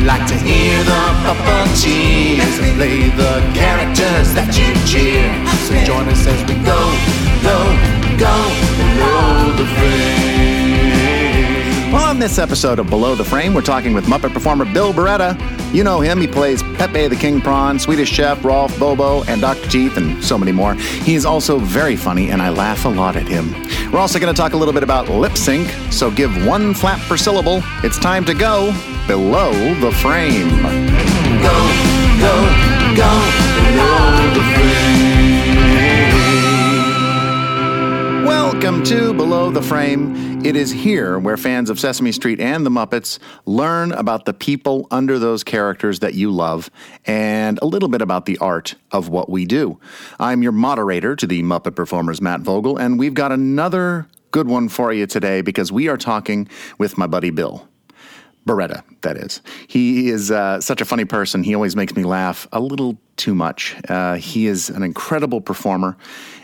We like to hear the puppeteers play the characters that you cheer. So join us as we go, go, go below the frame. On this episode of Below the Frame, we're talking with Muppet performer Bill Barretta. You know him, he plays Pepe the King Prawn, Swedish Chef, Rowlf, Bobo, and Dr. Teeth, and so many more. He is also very funny, and I laugh a lot at him. We're also going to talk a little bit about lip sync, so give one flap per syllable. It's time to go below the frame. Go, go, go below the frame. Welcome to Below the Frame. It is here where fans of Sesame Street and the Muppets learn about the people under those characters that you love and a little bit about the art of what we do. I'm your moderator to the Muppet Performers, Matt Vogel, and we've got another good one for you today because we are talking with my buddy Bill. Barretta, that is. He is uh, such a funny person. He always makes me laugh a little too much. Uh, he is an incredible performer,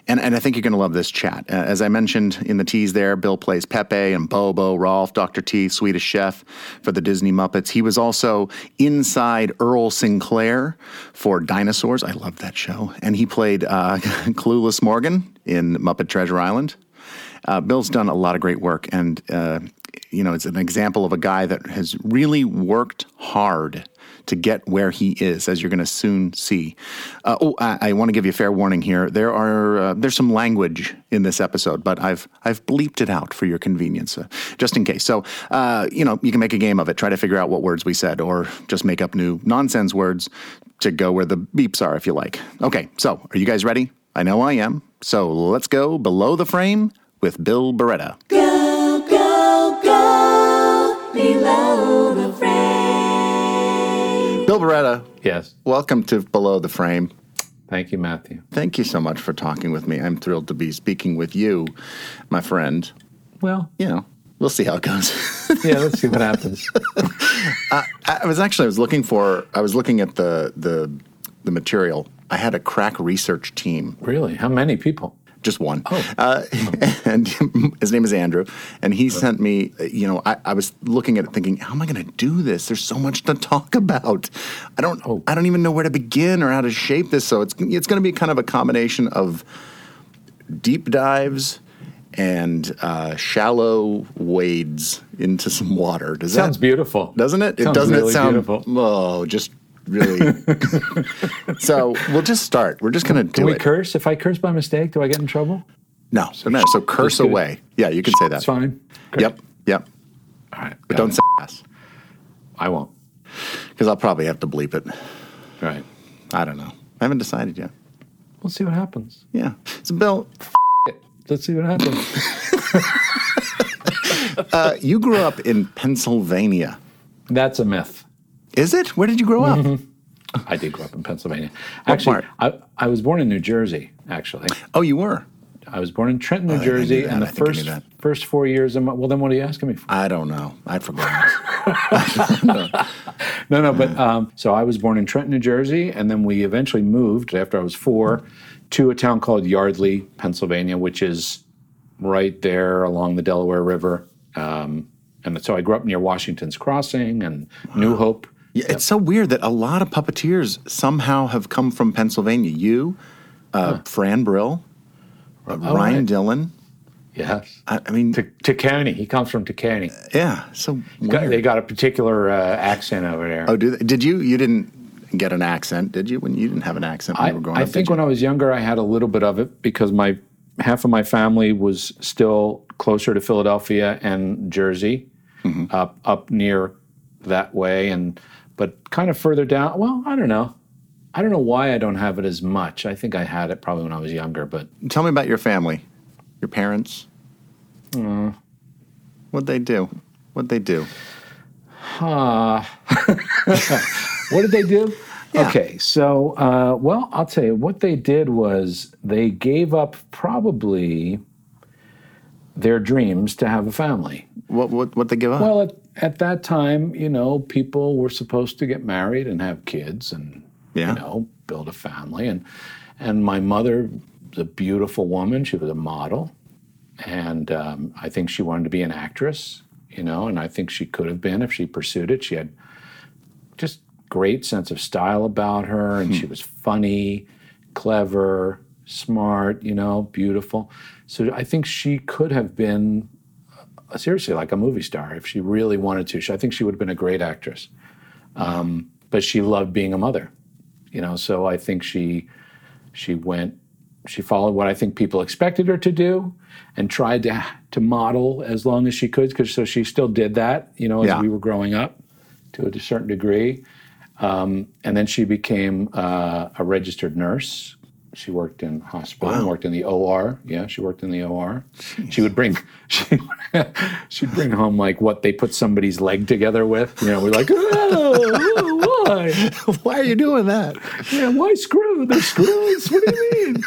and, and I think you're going to love this chat. Uh, as I mentioned in the tease there, Bill plays Pepe and Bobo, Rowlf, Dr. Teeth, Swedish Chef for the Disney Muppets. He was also inside Earl Sinclair for Dinosaurs. I love that show. And he played uh, Clueless Morgan in Muppet Treasure Island. Uh, Bill's done a lot of great work, and uh, you know, it's an example of a guy that has really worked hard to get where he is, as you're going to soon see. Uh, oh, I, I want to give you a fair warning here. There are uh, there's some language in this episode, but I've I've bleeped it out for your convenience, uh, just in case. So, uh, you know, you can make a game of it. Try to figure out what words we said, or just make up new nonsense words to go where the beeps are, if you like. Okay, so are you guys ready? I know I am. So let's go below the frame with Bill Barretta. Below the frame. Bill Barretta, Yes. welcome to Below the Frame. Thank you, Matthew. Thank you so much for talking with me. I'm thrilled to be speaking with you, my friend. Well, You know, we'll see how it goes. yeah, let's see what happens. I was actually I was looking for I was looking at the the the material. I had a crack research team, really? How many people? Just one, uh, and his name is Andrew, and he sent me. You know, I, I was looking at it thinking, how am I going to do this? There's so much to talk about. I don't I don't even know where to begin or how to shape this. So it's it's going to be kind of a combination of deep dives and uh, shallow wades into some water. Does Sounds that beautiful. doesn't it? It doesn't really it sound beautiful. oh, just really. so we'll just start. We're just gonna do Can we it. curse? If I curse by mistake, do I get in trouble? no, so, no. So curse do away. Yeah, you can say that. That's fine. Yep, yep. All right. But don't it. say ass I won't. because I'll probably have to bleep it. All right. I don't know. I haven't decided yet. We'll see what happens. Yeah. So Bill, Let's see what happens. uh, you grew up in Pennsylvania. That's a myth. Is it? Where did you grow Mm-hmm. up? I did grow up in Pennsylvania. Actually. I, I was born in New Jersey, actually. Oh, you were. I was born in Trenton, New I think I knew Jersey, and the I think I knew first first four years of my well, then what are you asking me for? I don't know. I forgot. No, no, but um, so I was born in Trenton, New Jersey, and then we eventually moved after I was four to a town called Yardley, Pennsylvania, which is right there along the Delaware River. Um, and so I grew up near Washington's Crossing and New Hope. Yeah, it's so weird that a lot of puppeteers somehow have come from Pennsylvania. You, uh, Fran Brill, uh, Ryan right. Dillon. Yes. I, I mean, To Tacony. He comes from Tacony. yeah, so Got- They got a particular uh, accent over there. oh, do they, did you? You didn't get an accent, did you? When you didn't have an accent when I, you were growing I up? I think when? I was younger, I had a little bit of it because my half of my family was still closer to Philadelphia and Jersey, Mm-hmm. up up near that way, and but kind of further down. Well, I don't know. I don't know why I don't have it as much. I think I had it probably when I was younger, but Tell me about your family, your parents. Mm. What'd they do? What'd they do? What did they do? Yeah. Okay, so uh, well, I'll tell you what they did was they gave up probably their dreams to have a family. What what what they give up? Well, at, at that time, you know, people were supposed to get married and have kids and Yeah. you know build a family and and my mother was a beautiful woman. She was a model, and um, I think she wanted to be an actress. You know, and I think she could have been if she pursued it. She had just great sense of style about her, and she was funny, clever, smart, you know, beautiful. So I think she could have been seriously like a movie star if she really wanted to. She- I think she would have been a great actress. Um, but she loved being a mother, you know. So I think she she went she followed what I think people expected her to do and tried to to model as long as she could because so she still did that you know as Yeah. we were growing up to a certain degree um, and then she became uh, a registered nurse she worked in hospital and worked in the OR yeah she worked in the OR she would bring she, she'd bring home like what they put somebody's leg together with you know we're like oh, why Why are you doing that? yeah, why screw? They're screws. What do you mean?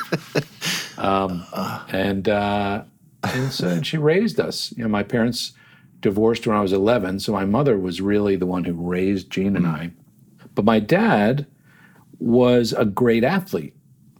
um, and uh, and so and she raised us. You know, my parents divorced when I was 11, so my mother was really the one who raised Gene and I. But my dad was a great athlete.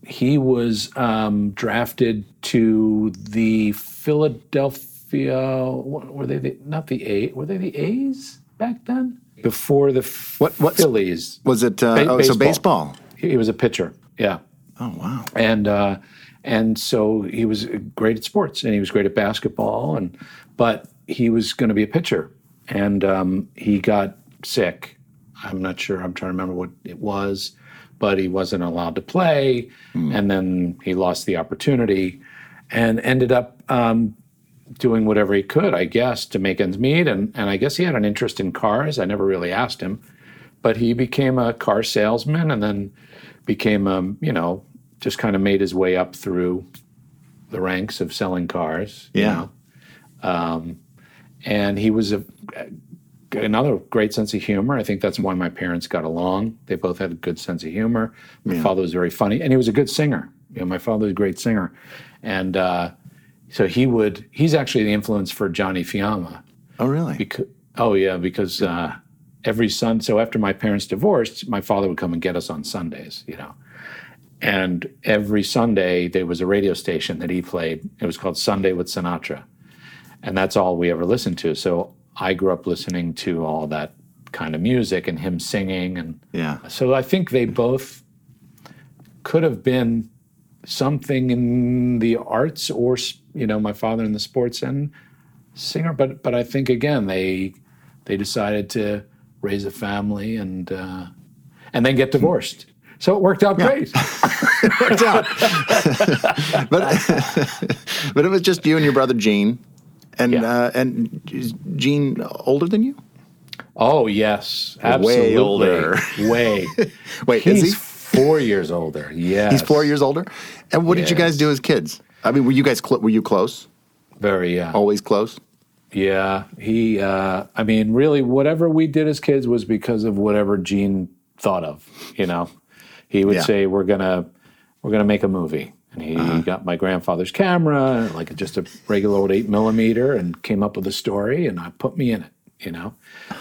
He was um, drafted to the Philadelphia. Were they the, not the A? Were they the A's back then? Before the What- what's- Phillies? Was it uh, Ba- oh, so baseball? He was a pitcher. Yeah. Oh wow. And uh, and so he was great at sports, and he was great at basketball, and but he was going to be a pitcher, and um, he got sick. I'm not sure. I'm trying to remember what it was, but he wasn't allowed to play, and then he lost the opportunity, and ended up um, doing whatever he could, I guess, to make ends meet. And and I guess he had an interest in cars. I never really asked him, but he became a car salesman, and then became um, you know just kind of made his way up through the ranks of selling cars. you Yeah. know. Um, and he was a another great sense of humor. I think that's why my parents got along. They both had a good sense of humor. My father was very funny, and he was a good singer. You know, my father was a great singer, and uh, so he would. He's actually the influence for Johnny Fiama. Oh really? Because, oh yeah, because uh, every Sun. So after my parents divorced, my father would come and get us on Sundays. You know, and every Sunday there was a radio station that he played. It was called Sunday with Sinatra, and that's all we ever listened to. So I grew up listening to all that kind of music and him singing, and Yeah. so I think they both could have been something in the arts, or you know, my father in the sports and singer. But but I think again they they decided to raise a family and uh, and then get divorced. So it worked out great. it Worked out. but but it was just you and your brother Gene, and Yeah. uh, and is Gene older than you? Oh yes, absolutely. older. Way. Wait, He's is he? four years older. Yeah, He's four years older. And what did you guys do as kids? I mean, were you guys cl- were you close? Very. Yeah. Always close? Yeah, he. Uh, I mean, really, whatever we did as kids was because of whatever Gene thought of. You know, he would Yeah. say, "We're gonna, we're gonna make a movie," and he got my grandfather's camera, like just a regular old eight millimeter, and came up with a story, and I put me in it. You know,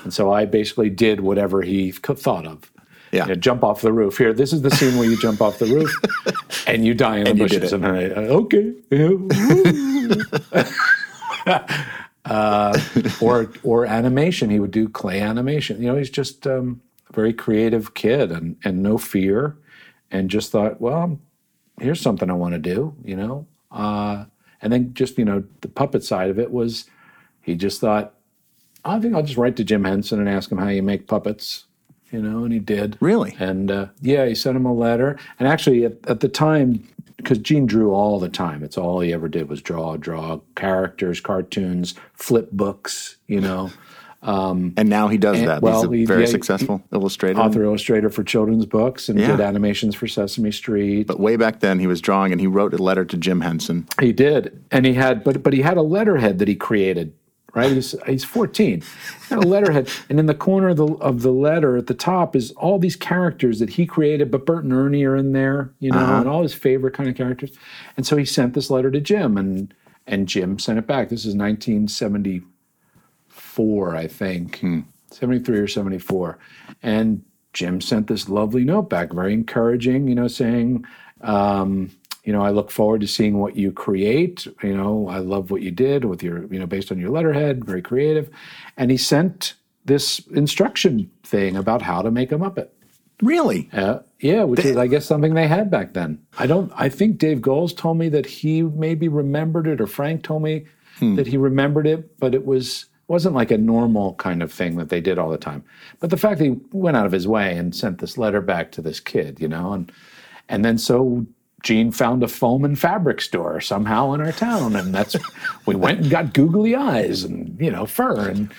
and so I basically did whatever he thought of. Yeah. You know, jump off the roof. Here, this is the scene where you jump off the roof and you die in the And you did bushes. And I, okay. uh, or or animation. He would do clay animation. You know, he's just um, a very creative kid and and no fear, and just thought, well, here's something I want to do. You know, uh, and then just you know the puppet side of it was, he just thought, I think I'll just write to Jim Henson and ask him how you make puppets. You know, and he did. Really? And uh, yeah, he sent him a letter. And actually, at, at the time, because Gene drew all the time, it's all he ever did was draw, draw characters, cartoons, flip books. You know, Um, and now he does And- that. well, He's a he- very yeah, successful illustrator. author illustrator for children's books and Yeah. did animations for Sesame Street. But way back then, he was drawing, and he wrote a letter to Jim Henson. He did, and he had, but but he had a letterhead that he created. Right, he's he's fourteen. He had a letterhead, and in the corner of the of the letter at the top is all these characters that he created. But Bert and Ernie are in there, you know, uh-huh. and all his favorite kind of characters. And so he sent this letter to Jim, and and Jim sent it back. This is nineteen seventy four, I think, seventy three or seventy four, and Jim sent this lovely note back, very encouraging, you know, saying. Um, you know, I look forward to seeing what you create. You know, I love what you did with your, you know, based on your letterhead, very creative. And he sent this instruction thing about how to make a Muppet. Really? Uh, yeah, which is, I guess, something they had back then. I don't. I think Dave Goelz told me that he maybe remembered it, or Frank told me that he remembered it, but it was wasn't like a normal kind of thing that they did all the time. But the fact that he went out of his way and sent this letter back to this kid, you know, and and then so Gene found a foam and fabric store somehow in our town, and that's we went and got googly eyes and you know fur and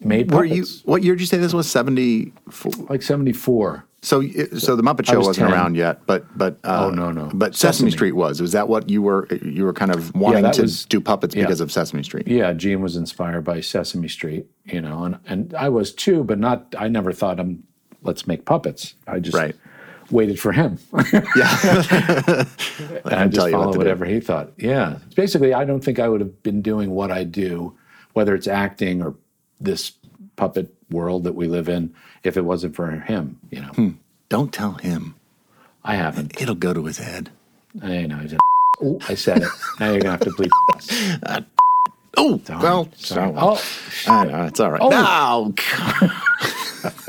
made Were you? What year did you say this was? Seventy. like seventy four. So, so the Muppet Show was wasn't 10. around yet, but but uh, Oh, no, no. But Sesame, Sesame. Street was. Was that what you were? You were kind of wanting that to was- do puppets yeah. because of Sesame Street. Yeah, Gene was inspired by Sesame Street, you know, and, and I was too, but not. I never thought, um, let's make puppets. I just Right. waited for him, Yeah. and I just followed to do. whatever he thought. Yeah, basically, I don't think I would have been doing what I do, whether it's acting or this puppet world that we live in, if it wasn't for him. You know, Hmm. Don't tell him. I haven't. It'll go to his head. I know. He's a Ooh, I said it. Now you're gonna have to bleep. Oh, well, Sorry. so- Oh, I know, it's all right. Oh. No.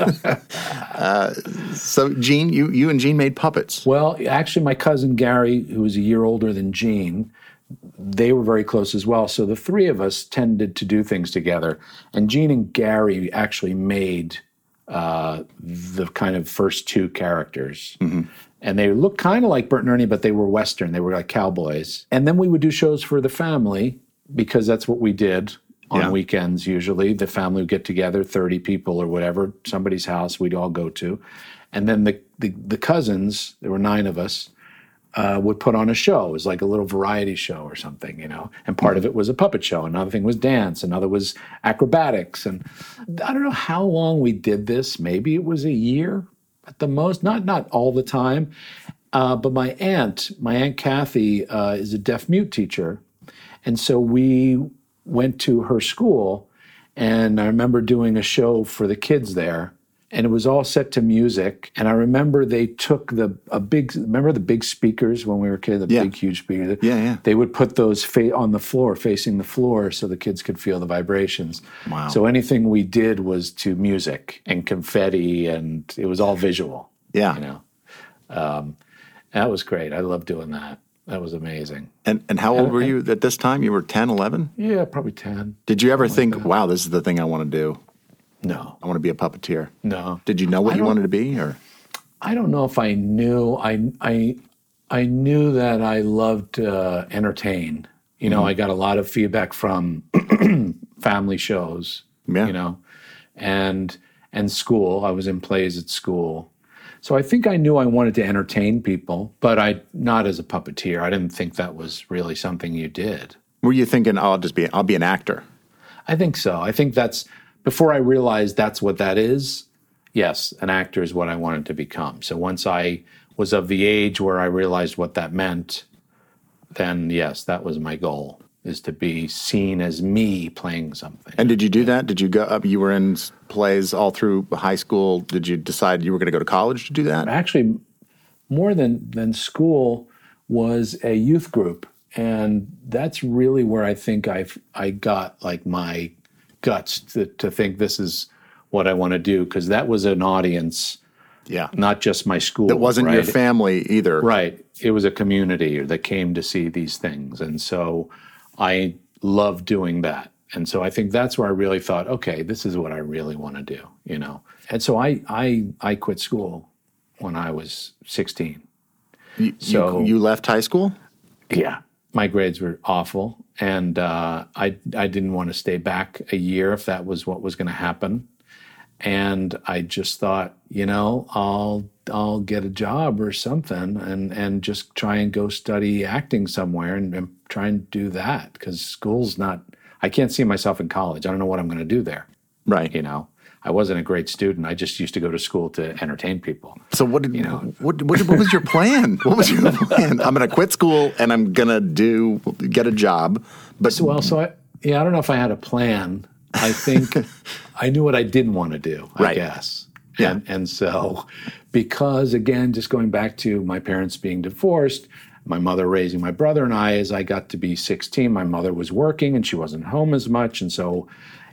uh, so, Gene, you you and Gene made puppets. Well, actually, my cousin Gary, who was a year older than Gene, they were very close as well. So the three of us tended to do things together. And Gene and Gary actually made uh, the kind of first two characters. And they looked kind of like Bert and Ernie, but they were Western. They were like cowboys. And then we would do shows for the family because that's what we did on Yeah. weekends usually. The family would get together, 30 people or whatever, somebody's house we'd all go to. And then the, the, the cousins, there were nine of us, uh, would put on a show. It was like a little variety show or something, you know. And part of it was a puppet show. Another thing was dance. Another was acrobatics. And I don't know how long we did this. Maybe it was a year at the most. Not not all the time. Uh, but my aunt, my aunt Kathy, uh, is a deaf mute teacher, and so we went to her school. And I remember doing a show for the kids there, and it was all set to music. And I remember they took the a big remember the big speakers when we were kids, the Yeah. big huge speakers. Yeah, yeah. They would put those fa- on the floor, facing the floor, so the kids could feel the vibrations. Wow. So anything we did was to music and confetti, and it was all visual. Yeah. You know, um, that was great. I loved doing that. That was amazing. And and how old were you at this time? You were 10, 11? Yeah, probably ten. Did you ever think, wow, this is the thing I want to do? No, I want to be a puppeteer. no. Did you know what I you wanted to be? Or I don't know if I knew. I I I knew that I loved to entertain. You know, mm-hmm. I got a lot of feedback from family shows. Yeah. You know, and and school. I was in plays at school, so I think I knew I wanted to entertain people, but I not as a puppeteer. I didn't think that was really something you did. were you thinking, oh, I'll just be, I'll be an actor? I think so. I think that's before I realized that's what that is. Yes, an actor is what I wanted to become. So once I was of the age where I realized what that meant, then yes, that was my goal is to be seen as me playing something. And did you do that? Did you go up? You were in plays all through high school. Did you decide you were going to go to college to do that? Actually, more than than school was a youth group, and that's really where I think I I got like my guts to, to think this is what I want to do because that was an audience. Yeah. not just my school. It wasn't your family either. Right. It was a community that came to see these things. And so I love doing that. And so I think that's where I really thought, okay, this is what I really want to do, you know. And so I I I quit school when I was 16. You, So- you, you left high school? Yeah. My grades were awful and uh, I I didn't want to stay back a year if that was what was going to happen. And I just thought, you know, I'll I'll get a job or something and and just try and go study acting somewhere and, and try and do that because school's not I can't see myself in college. I don't know what I'm going to do there. Right. You know, I wasn't a great student. I just used to go to school to entertain people. So what did You know. what, what what was your plan? what was your plan? I'm going to quit school and I'm going to do get a job. But So, well, so I, yeah, I don't know if I had a plan. I think I knew what I didn't want to do, I Right. guess. Yeah. And, and so, because again, just going back to my parents being divorced, my mother raising my brother and I as I got to be 16. My mother was working and she wasn't home as much. And so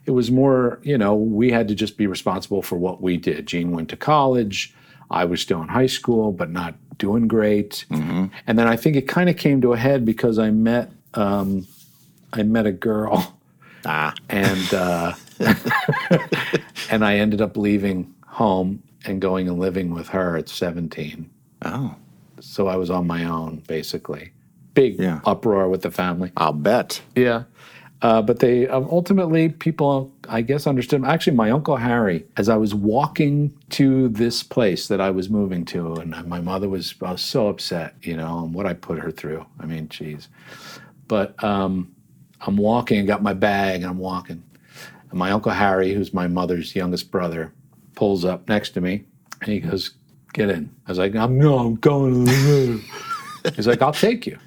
it was more, you know, we had to just be responsible for what we did. Gene went to college. I was still in high school, but not doing great. And then I think it kind of came to a head because I met um, I met a girl Ah, and uh, and I ended up leaving home and going and living with her at 17. oh, So I was on my own, basically. Big Yeah. uproar with the family. I'll bet. Yeah. Uh, but they um, ultimately, people, I guess, understood. Actually, my uncle Harry, as I was walking to this place that I was moving to, and my mother was, was so upset, you know, and what I put her through. I mean, geez. But um, I'm walking, and got my bag, and I'm walking. And my uncle Harry, who's my mother's youngest brother, pulls up next to me, and he goes, "Get in." I was like, "I'm no, I'm going." to He's like, "I'll take you."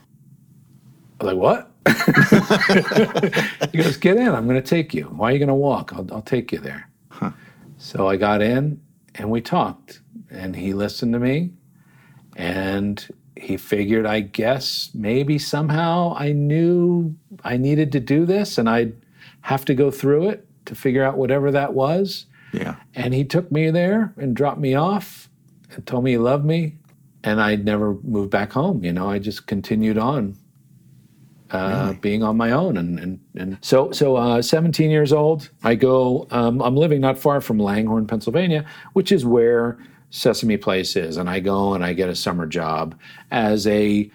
I was like, "What?" He goes, "Get in. I'm going to take you. Why are you going to walk? I'll, I'll take you there." So I got in, and we talked, and he listened to me, and he figured, I guess, maybe somehow I knew I needed to do this, and I'd have to go through it to figure out whatever that was. Yeah. And he took me there and dropped me off and told me he loved me. And I never moved back home. You know, I just continued on uh, being on my own. And, and, and so, so uh, 17 years old, I go, um, I'm living not far from Langhorne, Pennsylvania, which is where Sesame Place is. And I go and I get a summer job as a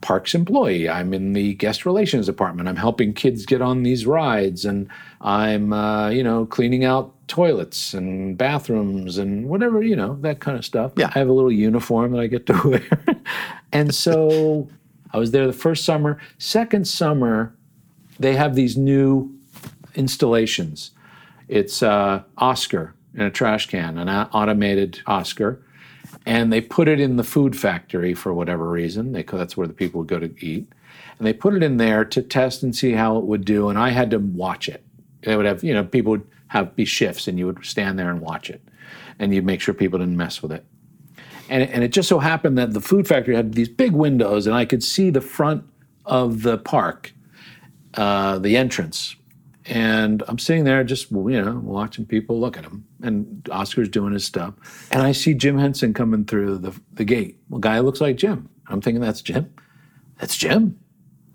parks employee. I'm in the guest relations department. I'm helping kids get on these rides, and I'm uh, you know cleaning out toilets and bathrooms and whatever you know that kind of stuff. Yeah. I have a little uniform that I get to wear, and so I was there the first summer. Second summer, they have these new installations. It's uh, Oscar in a trash can, an automated Oscar, and they put it in the food factory for whatever reason. They, that's where the people would go to eat, and they put it in there to test and see how it would do. And I had to watch it. They would have, you know, people would have be shifts, and you would stand there and watch it, and you'd make sure people didn't mess with it. And it, and it just so happened that the food factory had these big windows, and I could see the front of the park, uh, the entrance. And I'm sitting there just, you know, watching people look at him. And Oscar's doing his stuff. And I see Jim Henson coming through the, the gate. Well, guy looks like Jim. I'm thinking, that's Jim. That's Jim.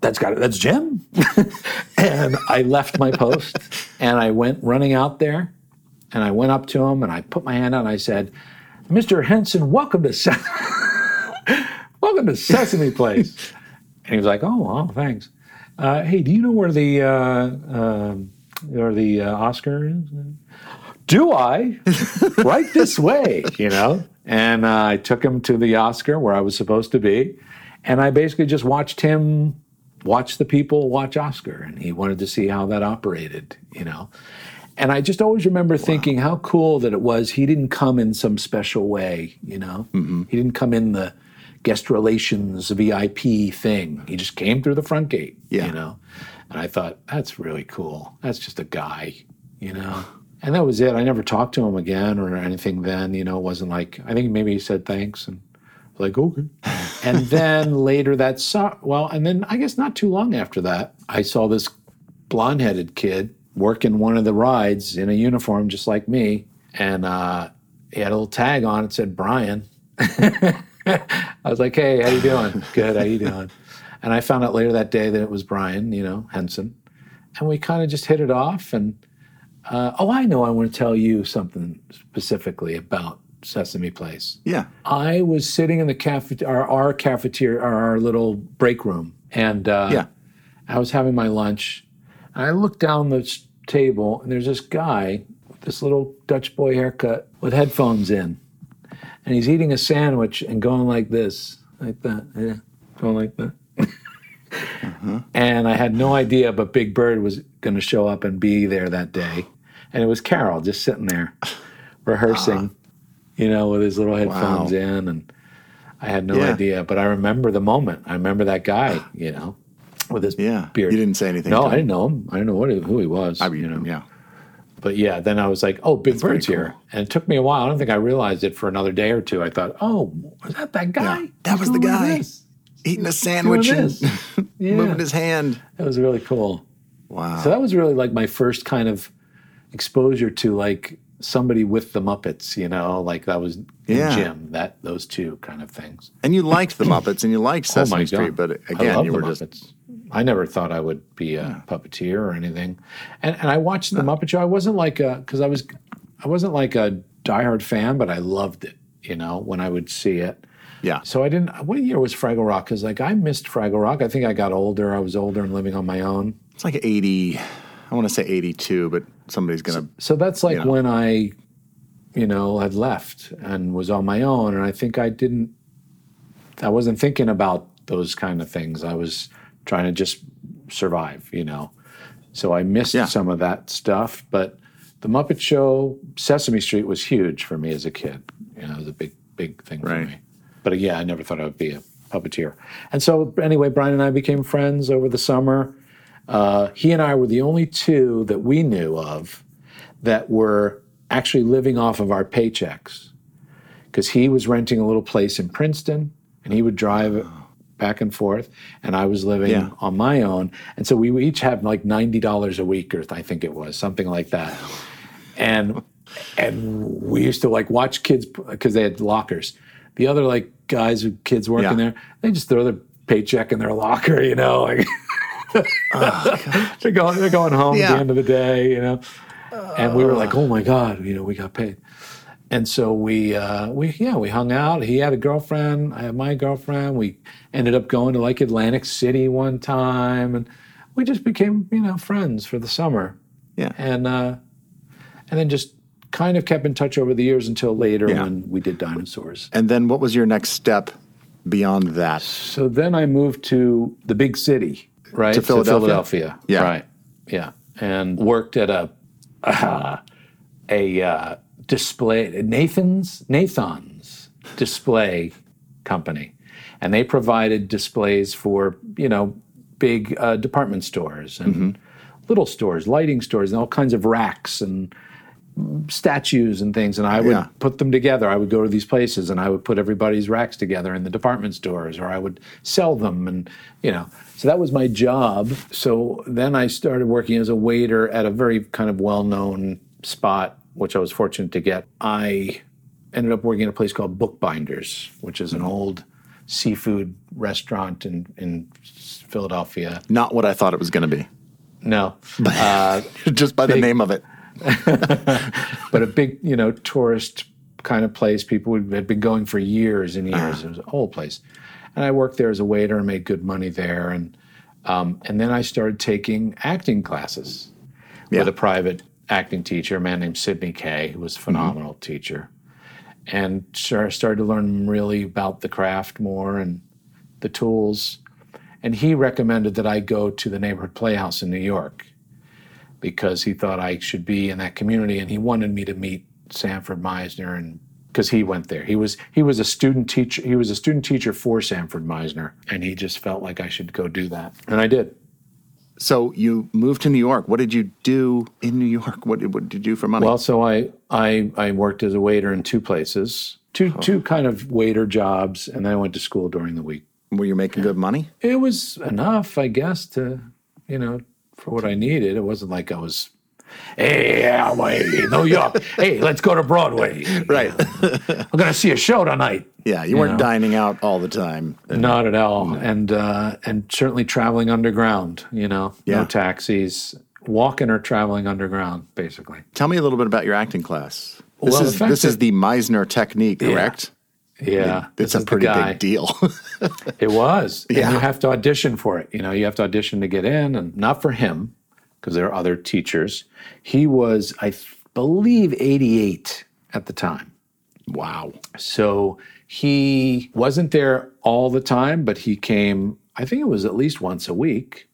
That's got it. That's Jim. and I left my post and I went running out there and I went up to him and I put my hand out and I said, Mr. Henson, welcome to welcome to Sesame Place. and he was like, "Oh, well, thanks." Uh, hey, do you know where the uh, um where the uh, Oscar is? Do I? right this way, you know. And uh, I took him to the Oscar where I was supposed to be, and I basically just watched him watch the people watch Oscar, and he wanted to see how that operated, you know. And I just always remember thinking how cool that it was. He didn't come in some special way, you know. Mm-hmm. He didn't come in the guest relations VIP thing. He just came through the front gate, Yeah. you know. And I thought that's really cool. That's just a guy, you know. And that was it. I never talked to him again or anything. Then, you know, it wasn't like I think maybe he said thanks and like okay. and then later that saw well, and then I guess not too long after that, I saw this blonde-headed kid working one of the rides in a uniform just like me, and uh, he had a little tag on it said Brian. I was like, "Hey, how you doing? Good. How you doing?" And I found out later that day that it was Brian, you know, Henson, and we kind of just hit it off. And uh, oh, I know, I want to tell you something specifically about Sesame Place. Yeah. I was sitting in the cafe, our, our cafeteria, our, our little break room, and uh, Yeah. I was having my lunch. I look down the table, and there's this guy with this little Dutch boy haircut with headphones in, and he's eating a sandwich and going like this, like that, yeah, going like that. Mm-hmm. And I had no idea, but Big Bird was going to show up and be there that day, and it was Caroll just sitting there rehearsing, you know, with his little headphones Wow. in, and I had no Yeah. idea. But I remember the moment. I remember that guy, you know, with his Yeah. beard. You didn't say anything. No, I didn't know him. I didn't know what who he was. I you know. yeah. But yeah, then I was like, oh, Big very Bird's here. cool. And it took me a while. I don't think I realized it for another day or two. I thought, oh, was that that guy? Yeah, that was the guy. eating a sandwich and. Yeah. moving his hand. That was really cool. Wow. So that was really like my first kind of exposure to like somebody with the Muppets, you know, like that was in Yeah. Jim, that those two kind of things. and you liked the Muppets and you liked oh Sesame Street, but again, you were just. I never thought I would be a puppeteer or anything, and and I watched the uh. Muppet Show. I wasn't like a because I was, I wasn't like a diehard fan, but I loved it. You know, when I would see it. yeah. So I didn't. What year was Fraggle Rock? Because like I missed Fraggle Rock. I think I got older. I was older and living on my own. It's like 80, I want to say 82, but somebody's going to, So that's like You know. when I, you know, had left and was on my own, and I think I didn't. I wasn't thinking about those kind of things. I was trying to just survive, you know. So I missed Yeah. some of that stuff, but the Muppet Show, Sesame Street was huge for me as a kid. You know, it was a big, big thing Right. for me. But yeah, I never thought I would be a puppeteer. And so anyway, Brian and I became friends over the summer. Uh, he and I were the only two that we knew of that were actually living off of our paychecks because he was renting a little place in Princeton and he would drive back and forth, and I was living Yeah. on my own. And so we each have like ninety dollars a week, or I think it was something like that. And and we used to like watch kids because they had lockers. The other like guys who kids working Yeah. there, they just throw their paycheck in their locker, you know, like they're going they're going home at the end of the day, you know. And we were like, oh my god, you know, we got paid. And so we uh, we yeah we hung out. He had a girlfriend. I had my girlfriend. We ended up going to like Atlantic City one time, and we just became you know friends for the summer. yeah. And uh, and then just kind of kept in touch over the years until later Yeah. when we did dinosaurs. And then what was your next step beyond that? So then I moved to the big city, right? To Philadelphia? Philadelphia. Yeah. Right. Yeah. And worked at a uh, a uh, display Nathan's Nathan's display company, and they provided displays for you know big uh, department stores and Mm-hmm. little stores, lighting stores, and all kinds of racks and statues and things and I would Yeah. put them together. I would go to these places and I would put everybody's racks together in the department stores or I would sell them and you know. So that was my job. So then I started working as a waiter at a very kind of well-known spot which I was fortunate to get. I ended up working at a place called Bookbinders, which is an old seafood restaurant in in Philadelphia. Not what I thought it was going to be, No. Uh, just by the Big- name of it. but a big, you know, tourist kind of place. People had been going for years and years. It was an old place, and I worked there as a waiter and made good money there. And um, and then I started taking acting classes Yeah. with a private acting teacher, a man named Sidney Kay, who was a phenomenal teacher, and sure, started to learn really about the craft more and the tools. And he recommended that I go to the neighborhood playhouse in New York because he thought I should be in that community, and he wanted me to meet Sanford Meisner, and because he went there, he was he was a student teacher. He was a student teacher for Sanford Meisner, and he just felt like I should go do that, and I did. So you moved to New York. What did you do in New York? What did, what did you do for money? Well, so I I I worked as a waiter in two places, two two kind of waiter jobs, and then I went to school during the week. Were you making good money? It was enough, I guess, to you know for what I needed. It wasn't like I was. Hey, yeah, New York. Hey, let's go to Broadway. Right. I'm gonna see a show tonight. Yeah, you weren't know. dining out all the time. Not at all, and uh, and certainly traveling underground. You know, Yeah. no taxis, walking or traveling underground, basically. Tell me a little bit about your acting class. This Well, is this is the Meisner technique, correct? Yeah, It's a pretty big deal. It was. Yeah. And you have to audition for it. You know, you have to audition to get in, and not for him, because there are other teachers. He was, I believe, 88 at the time. wow. So he wasn't there all the time, but he came, I think it was at least once a week,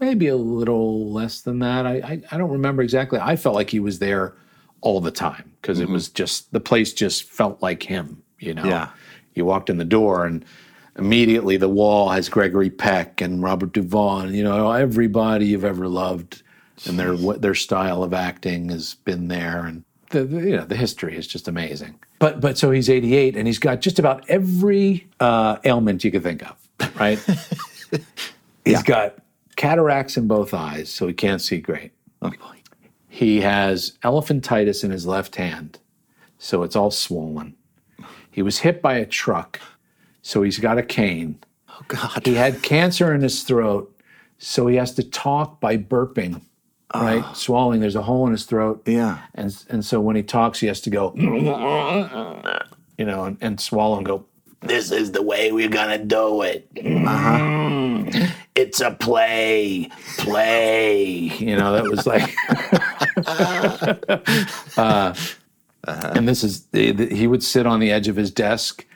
maybe a little less than that. I, I, I don't remember exactly. I felt like he was there all the time because it mm-hmm. was just, the place just felt like him, you know? Yeah. You walked in the door and immediately the wall has Gregory Peck and Robert Duvall, you know, everybody you've ever loved and their, their style of acting has been there. And the, the you know the history is just amazing. But but so he's 88 and he's got just about every uh, ailment you could think of. right? He's got cataracts in both eyes, so he can't see great. Oh, boy. He has elephantitis in his left hand, so it's all swollen. He was hit by a truck, so he's got a cane. Oh, God. He had cancer in his throat, so he has to talk by burping, right? Swallowing. There's a hole in his throat. Yeah. And, and so when he talks, he has to go, you know, and, and swallow and go, this is the way we're going to do it. Mm, It's a play, play. You know, that was like, uh, huh. and this is, he would sit on the edge of his desk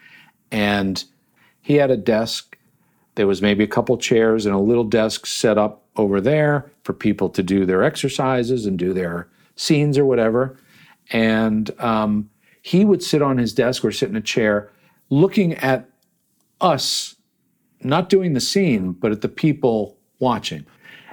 and he had a desk. There was maybe a couple chairs and a little desk set up over there for people to do their exercises and do their scenes or whatever. And um, he would sit on his desk or sit in a chair looking at us, not doing the scene, but at the people watching.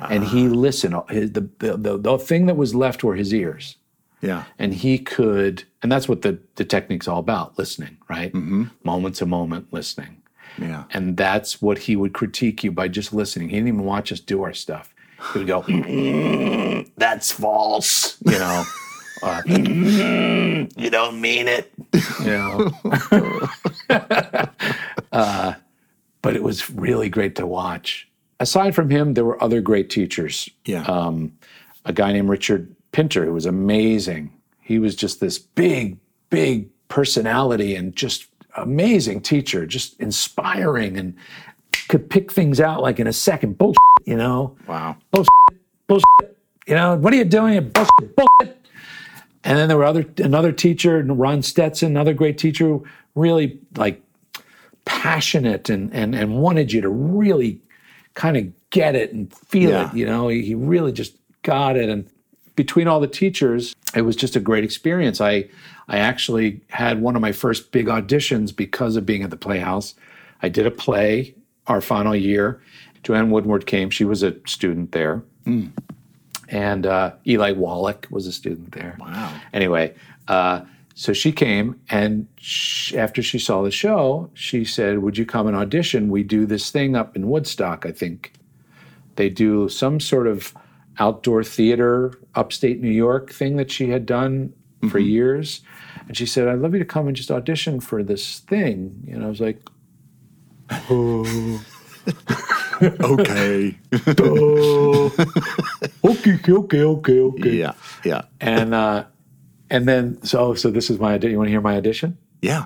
And he listened. His- The, the, the, the thing that was left were his ears Yeah. and he could and that's what the, the technique's all about listening right Mm-hmm. moment to moment listening Yeah. and that's what he would critique you by just listening. He didn't even watch us do our stuff. He would go "Mm, that's false you know. Uh, "Mm, you don't mean it. You know. Uh, but it was really great to watch. Aside from him there were other great teachers. Yeah. um, a guy named Richard Pinter who was amazing. He was just this big, big personality and just amazing teacher, just inspiring and could pick things out like in a second. Bullshit, you know? wow. Bullshit, bullshit. You know, what are you doing? Bullshit, bullshit. And then there were other another teacher, Ron Stetson, another great teacher, really like passionate and and and wanted you to really kind of get it and feel Yeah. it. You know, he, he really just got it. And between all the teachers, it was just a great experience. I I actually had one of my first big auditions because of being at the Playhouse. I did a play our final year. Joanne Woodward came. She was a student there. And uh, Eli Wallach was a student there. Wow. Anyway, uh, so she came, and sh after she saw the show, she said, "Would you come and audition? We do this thing up in Woodstock, I think. They do some sort of outdoor theater, upstate New York thing that she had done for years." And she said, "I'd love you to come and just audition for this thing." And I was like, Okay. "Okay, okay, okay, okay." yeah. Yeah. And uh, and then so so this is my audition. You want to hear my audition? Yeah.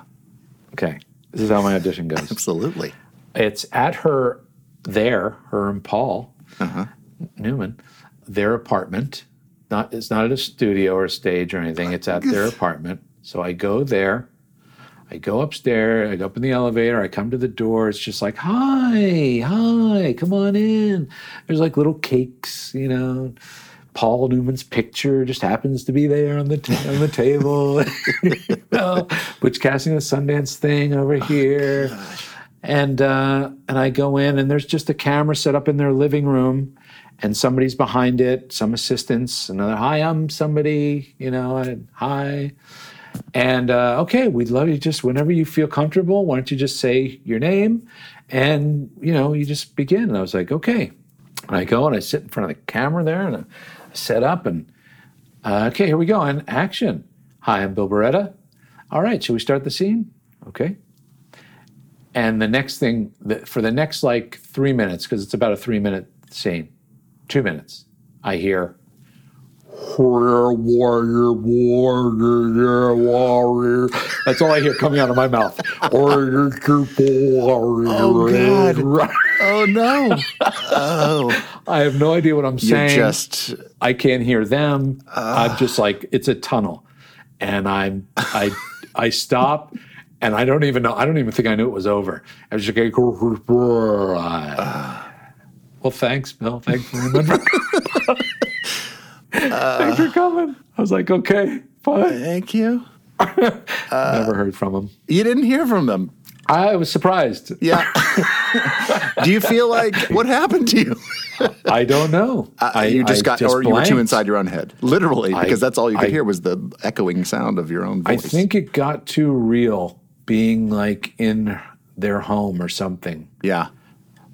Okay, this is how my audition goes. Absolutely. it's at her there, her and Paul uh-huh. Newman, their apartment. Not it's not at a studio or a stage or anything. It's at their apartment. So I go there. I go upstairs. I go up in the elevator. I come to the door. It's just like, hi, hi, come on in. There's like little cakes, you know. Paul Newman's picture just happens to be there on the ta- on the table. you know, Butch Cassidy the Sundance thing over here. And uh, and I go in and there's just a camera set up in their living room, and somebody's behind it, some assistants, another hi, I'm somebody, you know, and hi. And uh, okay, we'd love you just whenever you feel comfortable, why don't you just say your name, and you know, you just begin. And I was like, okay. And I go and I sit in front of the camera there and I set up and uh, okay, here we go. And action. Hi, I'm Bill Barretta. All right, should we start the scene? Okay. And the next thing, for the next like three minutes, because it's about a three minute scene, two minutes, I hear, warrior, warrior, warrior, warrior. That's all I hear coming out of my mouth. Warrior, warrior. Oh, God. Oh no. Oh. I have no idea what I'm You saying. just I can't hear them. Ah. I'm just like it's a tunnel, and I'm I I stop, and I don't even know. I don't even think I knew it was over. I was just like, ah. Well, thanks, Bill. Thanks for remembering. thanks for coming. I was like, okay, fine. thank you. Uh, Never heard from him. You didn't hear from them. I was surprised. Yeah. Do you feel like what happened to you? I don't know. Uh, I, you just I got, or you were too inside your own head, literally, I- because that's all you could I- hear was the echoing sound of your own voice. I think it got too real being like in their home or something. Yeah.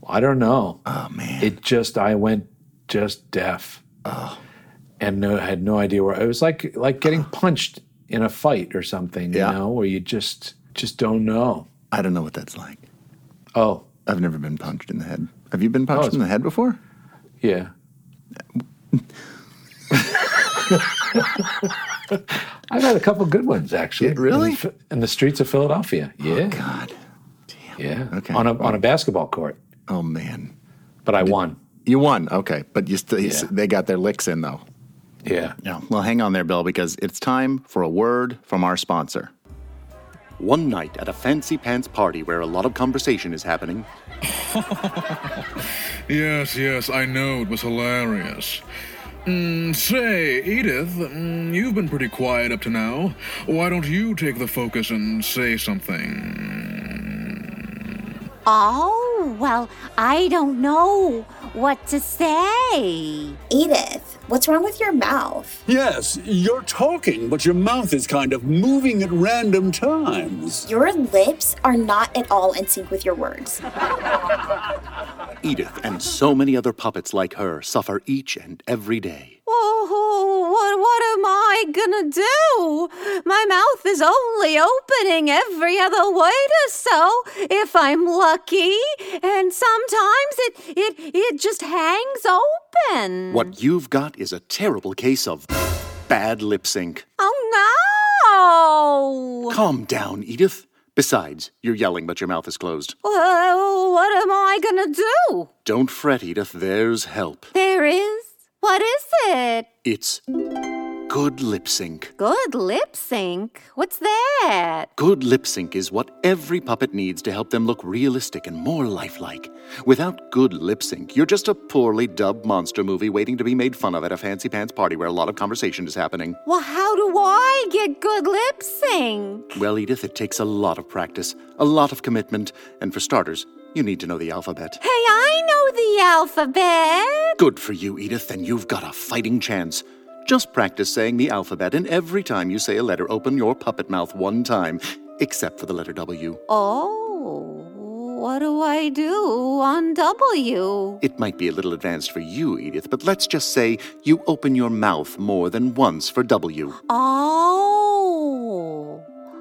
I don't know. Oh man. It just I went just deaf. Oh. And no, had no idea where it was like like getting punched in a fight or something, Yeah. you know, where you just just don't know. I don't know what that's like. Oh, I've never been punched in the head. Have you been punched it's- in the head before? yeah. I've had a couple good ones actually. Yeah, really? In, in the streets of Philadelphia. Oh, yeah. God. Damn. Yeah. Okay. On a on a basketball court. Oh man. But I won. You won. Okay, but you still Yeah. they got their licks in though. Yeah. Yeah. Well, hang on there, Bill, because it's time for a word from our sponsor. One night at a fancy pants party where a lot of conversation is happening, Yes, yes, I know. It was hilarious. Mm, say, Edith, mm, you've been pretty quiet up to now. Why don't you take the focus and say something? Oh, well, I don't know what to say. Edith, what's wrong with your mouth? Yes, you're talking, but your mouth is kind of moving at random times. Your lips are not at all in sync with your words. Edith and so many other puppets like her suffer each and every day. Oh, what, what am I gonna do? My mouth is only opening every other word or so, if I'm lucky. And sometimes it, it, it just hangs open. What you've got is a terrible case of bad lip sync. Oh, no! Calm down, Edith. Besides, you're yelling, but your mouth is closed. Well, what am I gonna do? Don't fret, Edith. There's help. There is? What is it? It's good lip sync. Good lip sync? What's that? Good lip sync is what every puppet needs to help them look realistic and more lifelike. Without good lip sync, you're just a poorly dubbed monster movie waiting to be made fun of at a fancy pants party where a lot of conversation is happening. Well, how do I get good lip sync? Well, Edith, it takes a lot of practice, a lot of commitment, and for starters, you need to know the alphabet. Hey, I know the alphabet. Good for you, Edith, and you've got a fighting chance. Just practice saying the alphabet, and every time you say a letter, open your puppet mouth one time, except for the letter W. Oh, what do I do on W? It might be a little advanced for you, Edith, but let's just say you open your mouth more than once for W. Oh,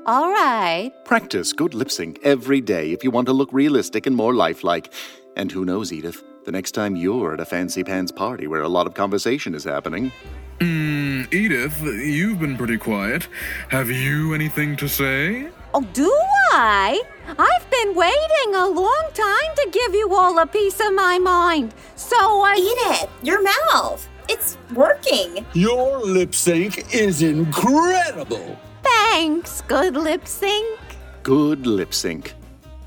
all right. Practice good lip sync every day if you want to look realistic and more lifelike. And who knows, Edith, the next time you're at a fancy pants party where a lot of conversation is happening. Mm, Edith, you've been pretty quiet. Have you anything to say? Oh, do I? I've been waiting a long time to give you all a piece of my mind. So I. Edith, your mouth. It's working. Your lip sync is incredible. Thanks, good lip sync. Good lip sync.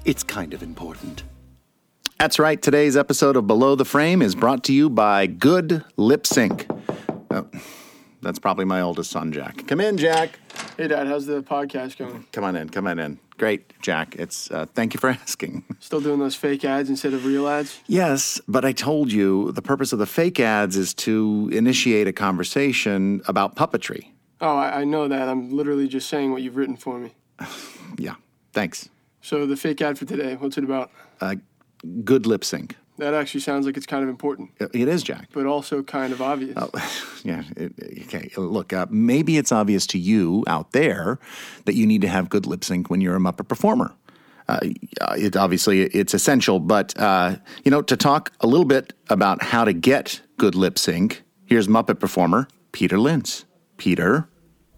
It's kind of important. That's right. Today's episode of Below the Frame is brought to you by Good Lip Sync. Oh, that's probably my oldest son, Jack. Come in, Jack. Hey, Dad, how's the podcast going? Come on in. Come on in. Great, Jack. It's uh, thank you for asking. Still doing those fake ads instead of real ads? Yes, but I told you the purpose of the fake ads is to initiate a conversation about puppetry. Oh, I, I know that. I'm literally just saying what you've written for me. Yeah. Thanks. So, the fake ad for today, what's it about? Good lip sync. That actually sounds like it's kind of important, It is, Jack. but also kind of obvious. yeah. It, okay. Look, uh, maybe it's obvious to you out there that you need to have good lip sync when you're a Muppet performer. Uh, it obviously it's essential, but uh, you know to talk a little bit about how to get good lip sync. Here's Muppet performer Peter Linz. Peter,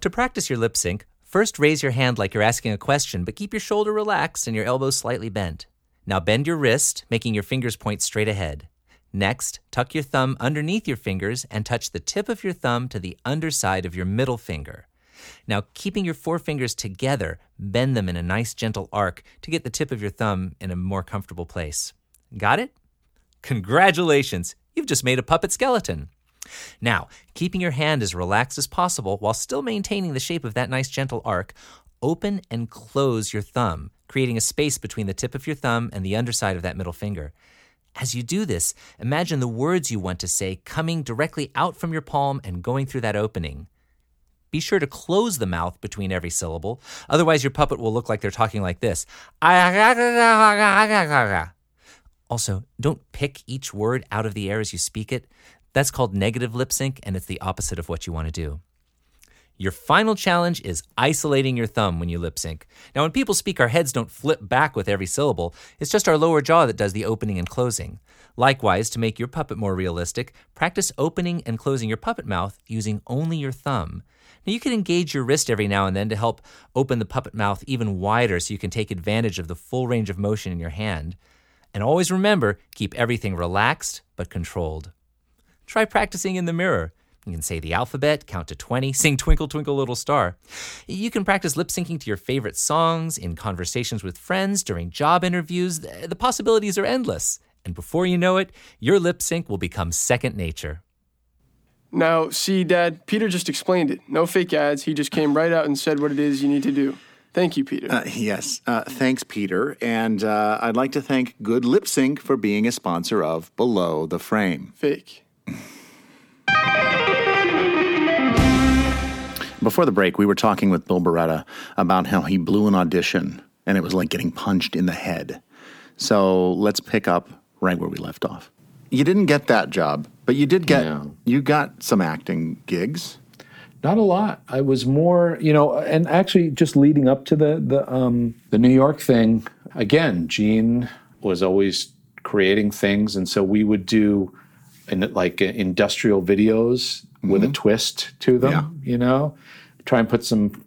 To practice your lip sync, first raise your hand like you're asking a question, but keep your shoulder relaxed and your elbows slightly bent. Now bend your wrist, making your fingers point straight ahead. Next, tuck your thumb underneath your fingers and touch the tip of your thumb to the underside of your middle finger. Now, keeping your four fingers together, bend them in a nice gentle arc to get the tip of your thumb in a more comfortable place. Got it? Congratulations! You've just made a puppet skeleton. Now, keeping your hand as relaxed as possible while still maintaining the shape of that nice gentle arc, open and close your thumb, creating a space between the tip of your thumb and the underside of that middle finger. As you do this, imagine the words you want to say coming directly out from your palm and going through that opening. Be sure to close the mouth between every syllable, otherwise, your puppet will look like they're talking like this. Also, don't pick each word out of the air as you speak it. That's called negative lip sync, and it's the opposite of what you want to do. Your final challenge is isolating your thumb when you lip sync. Now, when people speak, our heads don't flip back with every syllable. It's just our lower jaw that does the opening and closing. Likewise, to make your puppet more realistic, practice opening and closing your puppet mouth using only your thumb. Now, you can engage your wrist every now and then to help open the puppet mouth even wider so you can take advantage of the full range of motion in your hand. And always remember keep everything relaxed but controlled. Try practicing in the mirror. You can say the alphabet, count to 20, sing Twinkle Twinkle Little Star. You can practice lip syncing to your favorite songs, in conversations with friends, during job interviews. The the possibilities are endless. And before you know it, your lip sync will become second nature. Now, see, Dad, Peter just explained it. No fake ads. He just came right out and said what it is you need to do. Thank you, Peter. Uh, yes. Uh, thanks, Peter. And uh, I'd like to thank Good Lip Sync for being a sponsor of Below the Frame. Fake. Before the break, we were talking with Bill Barretta about how he blew an audition and it was like getting punched in the head. So let's pick up right where we left off. You didn't get that job, but you did get No. you got some acting gigs. Not a lot. I was more, you know, and actually just leading up to the the um, the New York thing. Again, Gene was always creating things, and so we would do in, like industrial videos with a twist to them. You know, try and put some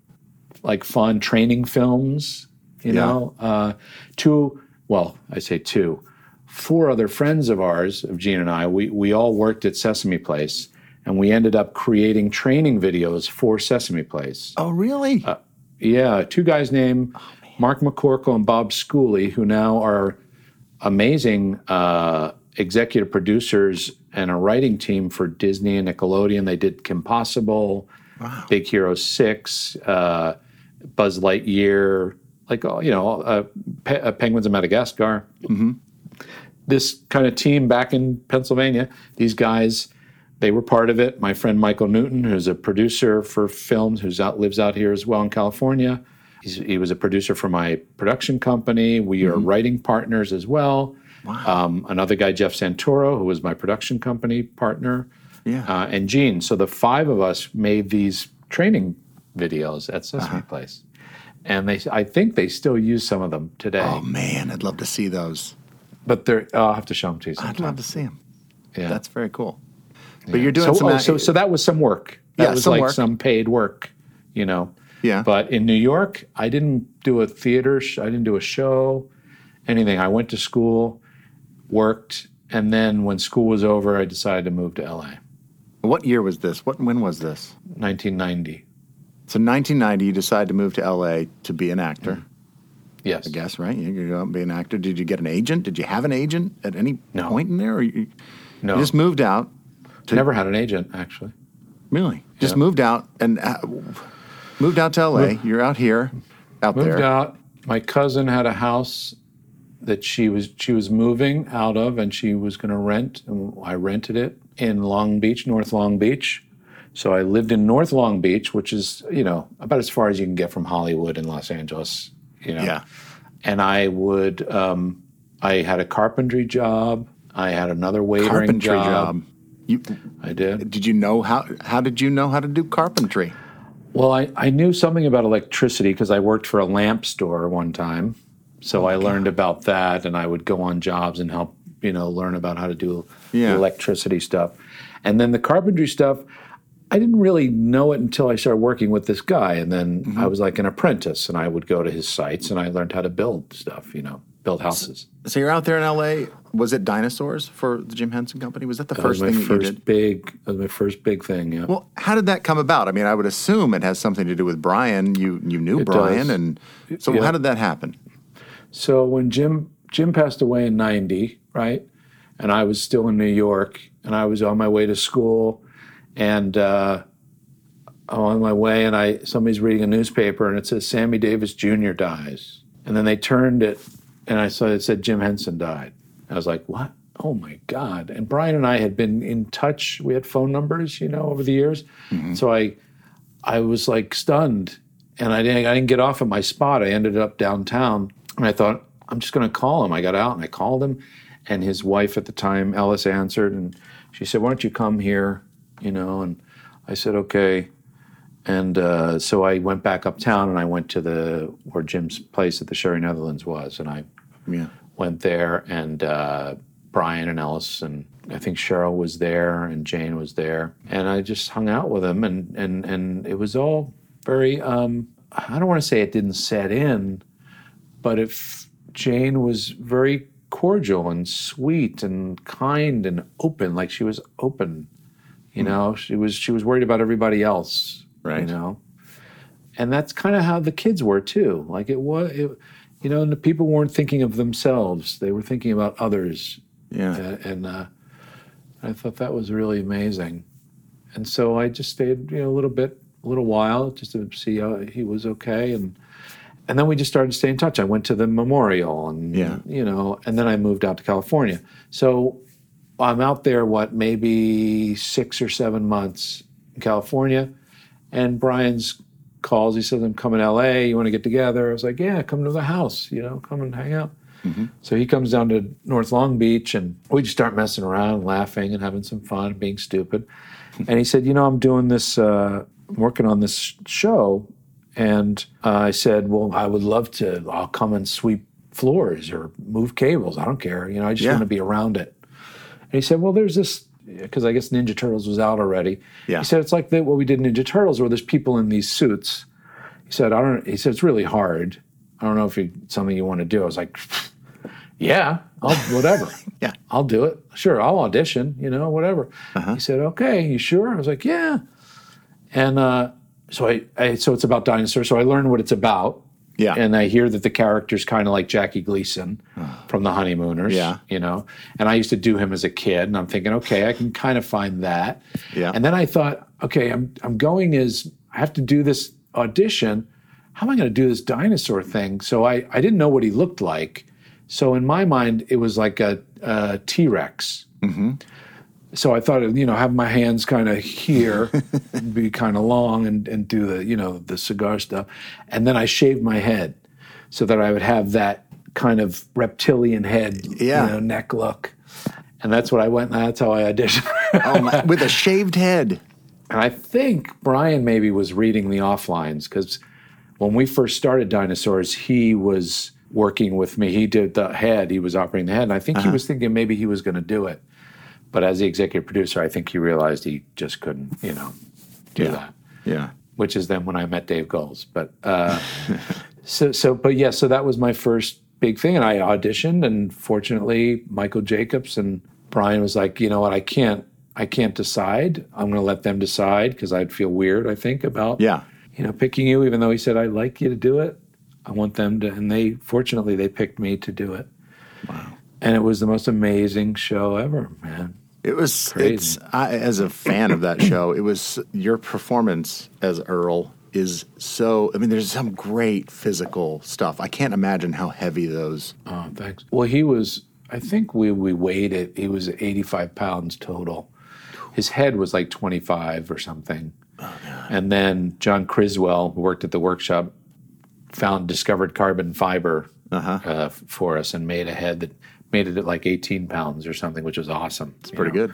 like fun training films. You Yeah. know, uh, two. Well, I say two. Four other friends of ours, of Gene and I, we we all worked at Sesame Place, and we ended up creating training videos for Sesame Place. Oh, really? Yeah, two guys named Mark McCorkle and Bob Schooley, who now are amazing uh, executive producers and a writing team for Disney and Nickelodeon. They did Kim Possible, Big Hero Six, uh, Buzz Lightyear, like you know, uh, Pe- Penguins of Madagascar. This kind of team back in Pennsylvania, these guys they were part of it. My friend Michael Newton, who's a producer for films, who's out lives out here as well in California. He's, he was a producer for my production company. We are writing partners as well. Um, another guy, Jeff Santoro, who was my production company partner, Yeah. uh, and Gene. So the five of us made these training videos at Sesame Place, and they, I think they still use some of them today. oh man, I'd love to see those. but they're, I'll have to show them to you. sometime. I'd love to see them. Yeah. That's very cool. But you're doing so, some oh, so so that was some work. That Yeah, was some like work. some paid work, you know. Yeah. But in New York, I didn't do a theater. Sh- I didn't do a show, anything. I went to school, worked, and then when school was over, I decided to move to LA. what year was this? What when was this? 1990. So 1990, you decide to move to LA to be an actor. Yes. I guess right. You're going to go out and be an actor. Did you get an agent? Did you have an agent at any No. point in there? Or you, No. you just moved out. Never had an agent actually. Really? Just Yeah. moved out and uh, moved out to LA. You're out here, out Moved there. out. My cousin had a house that she was she was moving out of, and she was going to rent, and I rented it in Long Beach, North Long Beach. So I lived in North Long Beach, which is you know about as far as you can get from Hollywood and Los Angeles. You know. Yeah. And I would. Um, I had a carpentry job. I had another waitering Carpentry job. job. You, I did. did you know how? How did you know how to do carpentry? Well, I, I knew something about electricity because I worked for a lamp store one time. So I learned about that and I would go on jobs and help, you know, learn about how to do Yeah. electricity stuff. And then the carpentry stuff, I didn't really know it until I started working with this guy. And then mm-hmm. I was like an apprentice and I would go to his sites and I learned how to build stuff, you know, build houses. So you're out there in LA. Was it dinosaurs for the Jim Henson Company? Was that the That first thing that you first did? big, that was my first big thing. Yeah. Well, how did that come about? I mean, I would assume it has something to do with Brian. You you knew It Brian, does. and so Yeah. how did that happen? So when Jim Jim passed away in '90, right, and I was still in New York, and I was on my way to school, and uh, I'm on my way, and I somebody's reading a newspaper, and it says Sammy Davis Jr. dies, and then they turned it, and I saw it said Jim Henson died. I was like, what? Oh my God! And Brian and I had been in touch. We had phone numbers, you know, over the years. So I, I was like stunned, and I didn't. I didn't get off at my spot. I ended up downtown, and I thought I'm just going to call him. I got out and I called him, And his wife at the time, Ellis, answered, and she said, "Why don't you come here?" You know, and I said, "Okay." And uh, so I went back uptown, and I went to the where Jim's place at the Sherry Netherlands was, and I Yeah. went there, and uh, Brian and Ellis, and I think Cheryl was there, and Jane was there, and I just hung out with them, and and and it was all very. Um, I don't want to say it didn't set in, but if Jane was very cordial and sweet and kind and open, like she was open, you know, she was she was worried about everybody else, Right. You know, and that's kind of how the kids were too. Like it was, it, you know, and the people weren't thinking of themselves; they were thinking about others. Yeah. and, and uh, I thought that was really amazing. And so I just stayed, you know, a little bit, a little while, just to see how he was okay, and and then we just started to stay in touch. I went to the memorial, and Yeah. you know, and then I moved out to California. So I'm out there, what maybe six or seven months in California, and Brian's calls. He says, "I'm coming to L.A. You want to get together?" I was like, "Yeah, come to the house. You know, come and hang out." So he comes down to North Long Beach, and we just start messing around, and laughing, and having some fun, and being stupid. and he said, "You know, I'm doing this, uh, I'm working on this show." And uh, I said, "Well, I would love to. I'll come and sweep floors or move cables. I don't care. You know, I just Yeah. want to be around it." And he said, "Well, there's this." Because I guess Ninja Turtles was out already. Yeah. He said it's like the, what we did in Ninja Turtles, where there's people in these suits. He said, "I don't." He said it's really hard. I don't know if it's something you want to do. I was like, "Yeah, I'll whatever. Yeah. I'll do it. Sure, I'll audition. You know, whatever." Uh-huh. He said, "Okay, you sure?" I was like, "Yeah." And uh, so I, I, so it's about dinosaurs. So I learn what it's about. Yeah. And I hear that the character's kind of like Jackie Gleason from The Honeymooners. Yeah. You know, and I used to do him as a kid, and I'm thinking, okay, I can kind of find that. Yeah. And then I thought, okay, I'm I'm going as I have to do this audition. How am I going to do this dinosaur thing? So I I didn't know what he looked like. So in my mind, it was like a, a T Rex. Mm-hmm. So I thought, you know, have my hands kind of here, and be kind of long, and, and do the, you know, the cigar stuff, and then I shaved my head so that I would have that kind of reptilian head, Yeah. you know, neck look, and that's what I went. That's how I auditioned. Oh my, with a shaved head. And I think Brian maybe was reading the offlines because when we first started Dinosaurs, he was working with me. He did the head, he was operating the head. And I think he uh-huh. was thinking maybe he was going to do it. But as the executive producer, I think he realized he just couldn't, you know, do Yeah. that. Yeah. Which is then when I met Dave Goelz. But uh, so, so, but yeah, so that was my first big thing. And I auditioned, and fortunately, Michael Jacobs and Brian was like, you know what, I can't, I can't decide. I'm going to let them decide because I'd feel weird, I think, about Yeah. you know, picking you, even though he said, I'd like you to do it. I want them to, and they, fortunately, they picked me to do it. Wow. And it was the most amazing show ever, man. It was. Crazy. It's I, as a fan of that show. It was your performance as Earl is so. I mean, there's some great physical stuff. I can't imagine how heavy those. Oh, thanks. Well, he was, I think we, we weighed it, he was 85 pounds total. His head was like 25 or something. and then John Criswell, who worked at the workshop, found discovered carbon fiber Uh-huh. uh, for us and made a head that made it at like 18 pounds or something, which was awesome. It's Pretty good.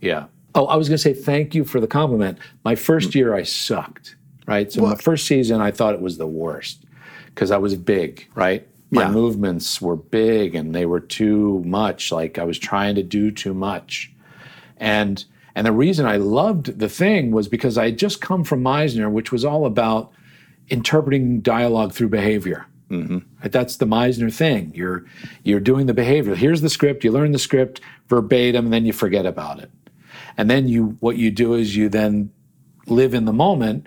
Yeah. Oh, I was going to say thank you for the compliment. My first mm. year, I sucked, right? So my first season, I thought it was the worst because I was big, right? My Yeah. movements were big and they were too much. Like I was trying to do too much. And and the reason I loved the thing was because I had just come from Meisner, which was all about interpreting dialogue through behavior. Right? That's the Meisner thing. You're you're doing the behavior. Here's the script. You learn the script verbatim, and then you forget about it. And then you what you do is you then live in the moment,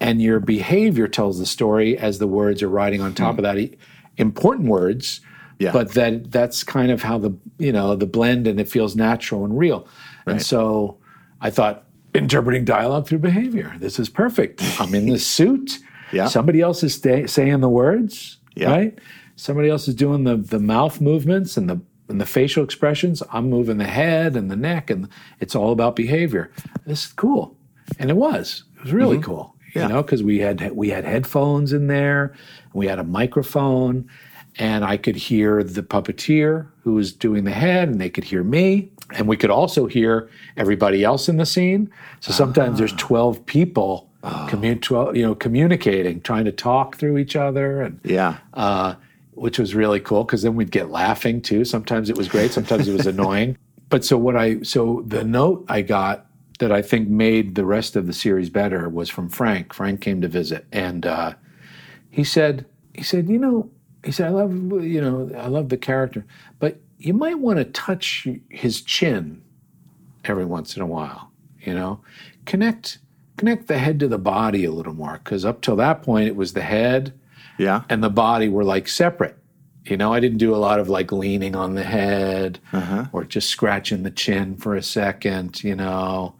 and your behavior tells the story as the words are riding on top mm-hmm. of that. Important words, Yeah. but that that's kind of how the you know the blend, and it feels natural and real. And so I thought interpreting dialogue through behavior. This is perfect. I'm in the suit. Yeah. Somebody else is sta- saying the words, Yeah. right? Somebody else is doing the the mouth movements and the and the facial expressions. I'm moving the head and the neck, and it's all about behavior. This is cool, and it was. It was really mm-hmm. cool. Yeah. You know, because we had we had headphones in there, and we had a microphone, and I could hear the puppeteer who was doing the head, and they could hear me, and we could also hear everybody else in the scene. So sometimes there's ah. 12 people 12, you know, communicating, trying to talk through each other, and Yeah. uh, which was really cool because then we'd get laughing too. Sometimes it was great, sometimes it was annoying. But so what I so the note I got that I think made the rest of the series better was from Frank. Frank came to visit, and uh, he said he said you know he said I love you know I love the character, but you might want to touch his chin every once in a while. You know, connect connect the head to the body a little more because up till that point it was the head Yeah. and the body were like separate. You know, I didn't do a lot of like leaning on the head uh-huh. or just scratching the chin for a second, you know.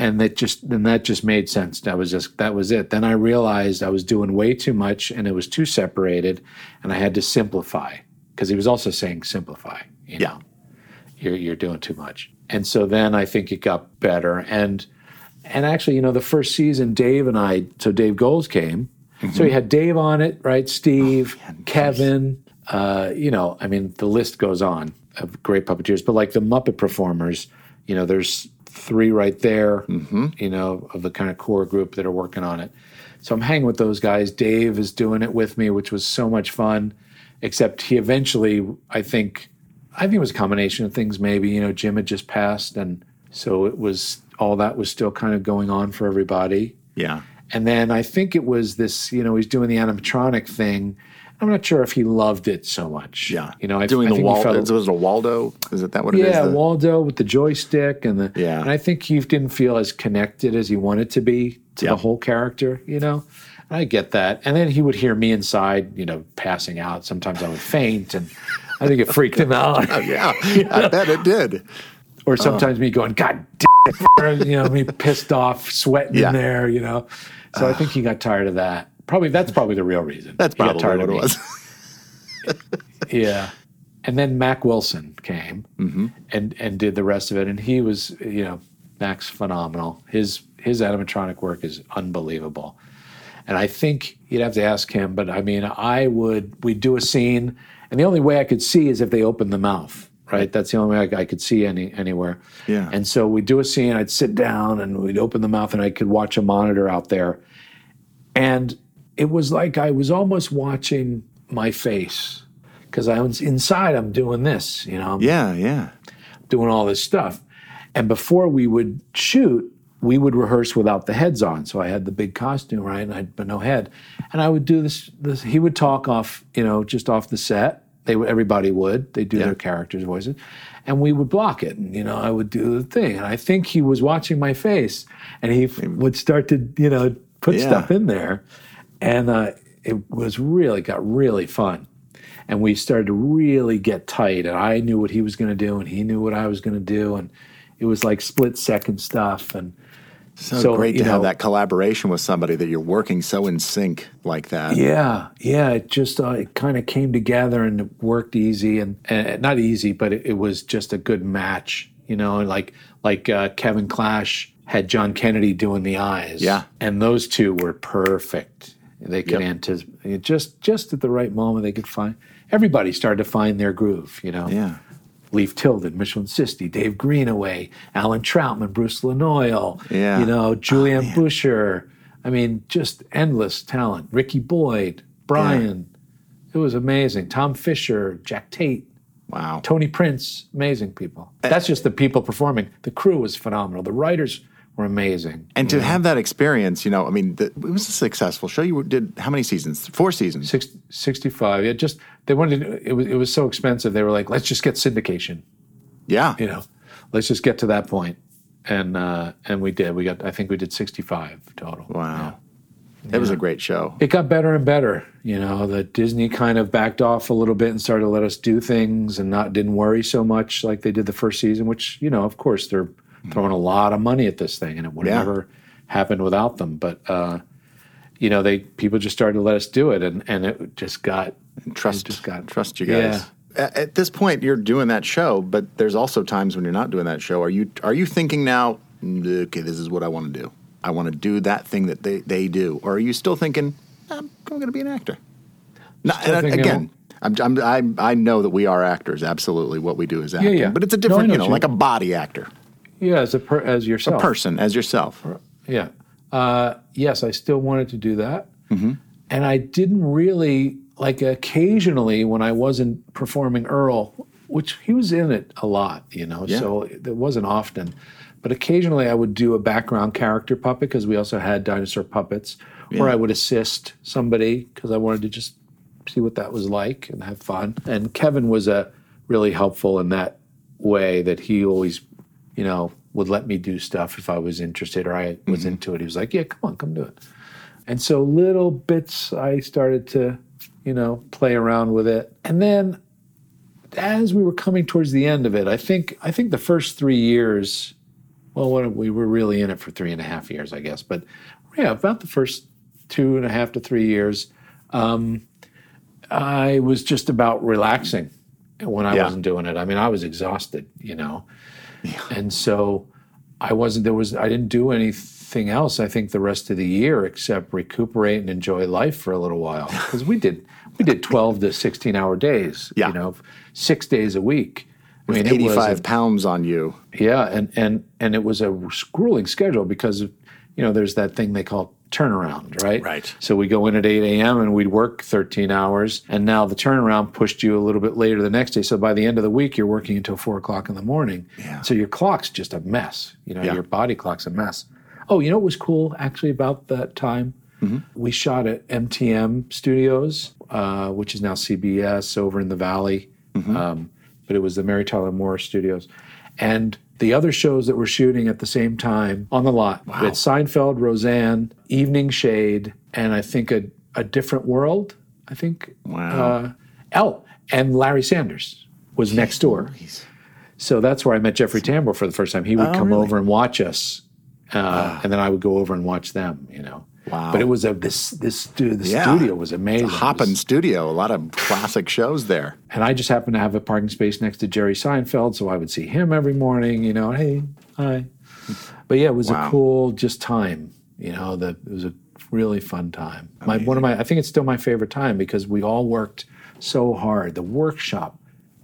And that just then that just made sense. That was just that was it. Then I realized I was doing way too much and it was too separated and I had to simplify because he was also saying simplify, you Yeah. know. You're you're doing too much. And so then I think it got better and and actually, you know, the first season, Dave and I, so Dave Goelz came. So you had Dave on it, right? Steve, Kevin, uh, you know, I mean, the list goes on of great puppeteers, but like the Muppet performers, you know, there's three right there, you know, of the kind of core group that are working on it. So I'm hanging with those guys. Dave is doing it with me, which was so much fun, except he eventually, I think, I think it was a combination of things. Maybe you know Jim had just passed, and so it was all that was still kind of going on for everybody. Yeah. And then I think it was this, you know, he's doing the animatronic thing. I'm not sure if he loved it so much. Yeah. you know, I, Doing I the think he felt- was it a Waldo? Is it that what it is? yeah, The- Waldo with the joystick and the Yeah. And I think he didn't feel as connected as he wanted to be to Yeah. the whole character. You know, I get that. And then he would hear me inside, you know, passing out. Sometimes I would faint, and I think it freaked him out. Oh, yeah. I bet it did. Or sometimes me going, God damn it, you know, me pissed off, sweating Yeah. in there, you know. So I think he got tired of that. Probably that's probably the real reason. That's probably tired what of it was. Yeah. And then Mak Wilson came Mm-hmm. and and did the rest of it. And he was, you know, Mak's phenomenal. His his animatronic work is unbelievable. And I think you'd have to ask him, but I mean, I would we'd do a scene, and the only way I could see is if they opened the mouth, right? That's the only way I, I could see any anywhere. Yeah. And so we'd do a scene, I'd sit down and we'd open the mouth and I could watch a monitor out there. And it was like I was almost watching my face because I was inside, I'm doing this, you know, Yeah, yeah. doing all this stuff. And before we would shoot, we would rehearse without the heads on. So I had the big costume, right? And I'd but no head. And I would do this, this he would talk off, you know, just off the set. They would everybody would. They do Yeah. their characters' voices. And we would block it. And, you know, I would do the thing. And I think he was watching my face and he f- would start to, you know, put Yeah. stuff in there. And uh, it was really got really fun and we started to really get tight and i knew what he was going to do and he knew what i was going to do and it was like split second stuff and So, So, great to have that collaboration with somebody that you're working so in sync like that. yeah yeah it just uh, it kind of came together and it worked easy and, and not easy but it, it was just a good match you know and like like uh, kevin clash had john kennedy doing the eyes Yeah. and those two were perfect they could Yep. anticipate just just at the right moment they could find everybody started to find their groove you know Yeah. Leif Tilden, Michelan Sisti, Dave Greenaway, Allan Trautman, Bruce Lanoil, Yeah. Oh, you know, oh, Julianne Buescher. I mean, just endless talent. Ricky Boyd, Brian. It was amazing. Tom Fisher, Jack Tate, Wow. Tony Prince, amazing people. That's just the people performing. The crew was phenomenal. The writers were amazing. And to have that experience, you know, I mean, the, it was a successful show. You did how many seasons? Four seasons. Six, 65. Yeah, just they wanted it was it was so expensive. They were like, let's just get syndication. Yeah. you know, let's just get to that point. And uh, and we did. We got. I think we did sixty five total. Wow. It was a great show. It got better and better. You know, that Disney kind of backed off a little bit and started to let us do things and not didn't worry so much like they did the first season. Which you know, of course, they're throwing a lot of money at this thing, and it would have Yeah. never happened without them. But uh, you know, they people just started to let us do it, and and it just got Trust, just got trust you guys. At, at this point, you're doing that show, but there's also times when you're not doing that show. Are you are you thinking now? "Mm, Okay, this is what I want to do. I want to do that thing that they, they do, or are you still thinking I'm, I'm going to be an actor? No, and again, I'm, I'm, I, I know that we are actors. Absolutely, what we do is acting. yeah. But it's a different, know you know, you like a body actor, Yeah, as a per, as a yourself. person as yourself. Yeah. Uh, yes, I still wanted to do that. Mm-hmm. And I didn't really, like, occasionally when I wasn't performing Earl, which he was in it a lot, you know, Yeah. so it wasn't often. But occasionally I would do a background character puppet because we also had dinosaur puppets, or I would assist somebody because I wanted to just see what that was like and have fun. And Kevin was a really helpful in that way that he always, you know, would let me do stuff if I was interested or I was into it. He was like, "Yeah, come on, come do it." And so little bits I started to, you know, play around with it. And then as we were coming towards the end of it, I think I think the first three years, well, what, we were really in it for three and a half years, I guess. But yeah, about the first two and a half to three years, um, I was just about relaxing when I Yeah. wasn't doing it. I mean, I was exhausted, you know, and so I wasn't. There was I didn't do anything else. I think the rest of the year except recuperate and enjoy life for a little while because we did we did twelve to sixteen hour days. Yeah. you know, six days a week. I mean, it was a- 85 pounds on you. yeah, and and and it was a grueling schedule because of, you know there's that thing they call turnaround, right? Right. So we go in at 8 a.m. and we'd work 13 hours, and now the turnaround pushed you a little bit later the next day. So by the end of the week, you're working until four o'clock in the morning. Yeah. So your clock's just a mess. You know, Yeah. your body clock's a mess. Oh, you know what was cool actually about that time? Mm-hmm. We shot at MTM Studios, uh, which is now CBS over in the Valley. Mm-hmm. Um, but it was the Mary Tyler Moore Studios. And the other shows that were shooting at the same time on the lot we had Seinfeld, Roseanne, Evening Shade, and I think a, a Different World. I think. Wow. Uh, oh, and Larry Sanders was next door. So that's where I met Jeffrey Tambor for the first time. He would Oh, come really? over and watch us, uh, and then I would go over and watch them. You know. Wow. But it was a this this stu- the Yeah. studio was amazing. It's a hopping was- studio. A lot of classic shows there. and I just happened to have a parking space next to Jerry Seinfeld, so I would see him every morning. You know, hey, hi. But yeah, it was Wow. a cool just time. You know, that it was a really fun time. My one of my, I think it's still my favorite time because we all worked so hard. The workshop,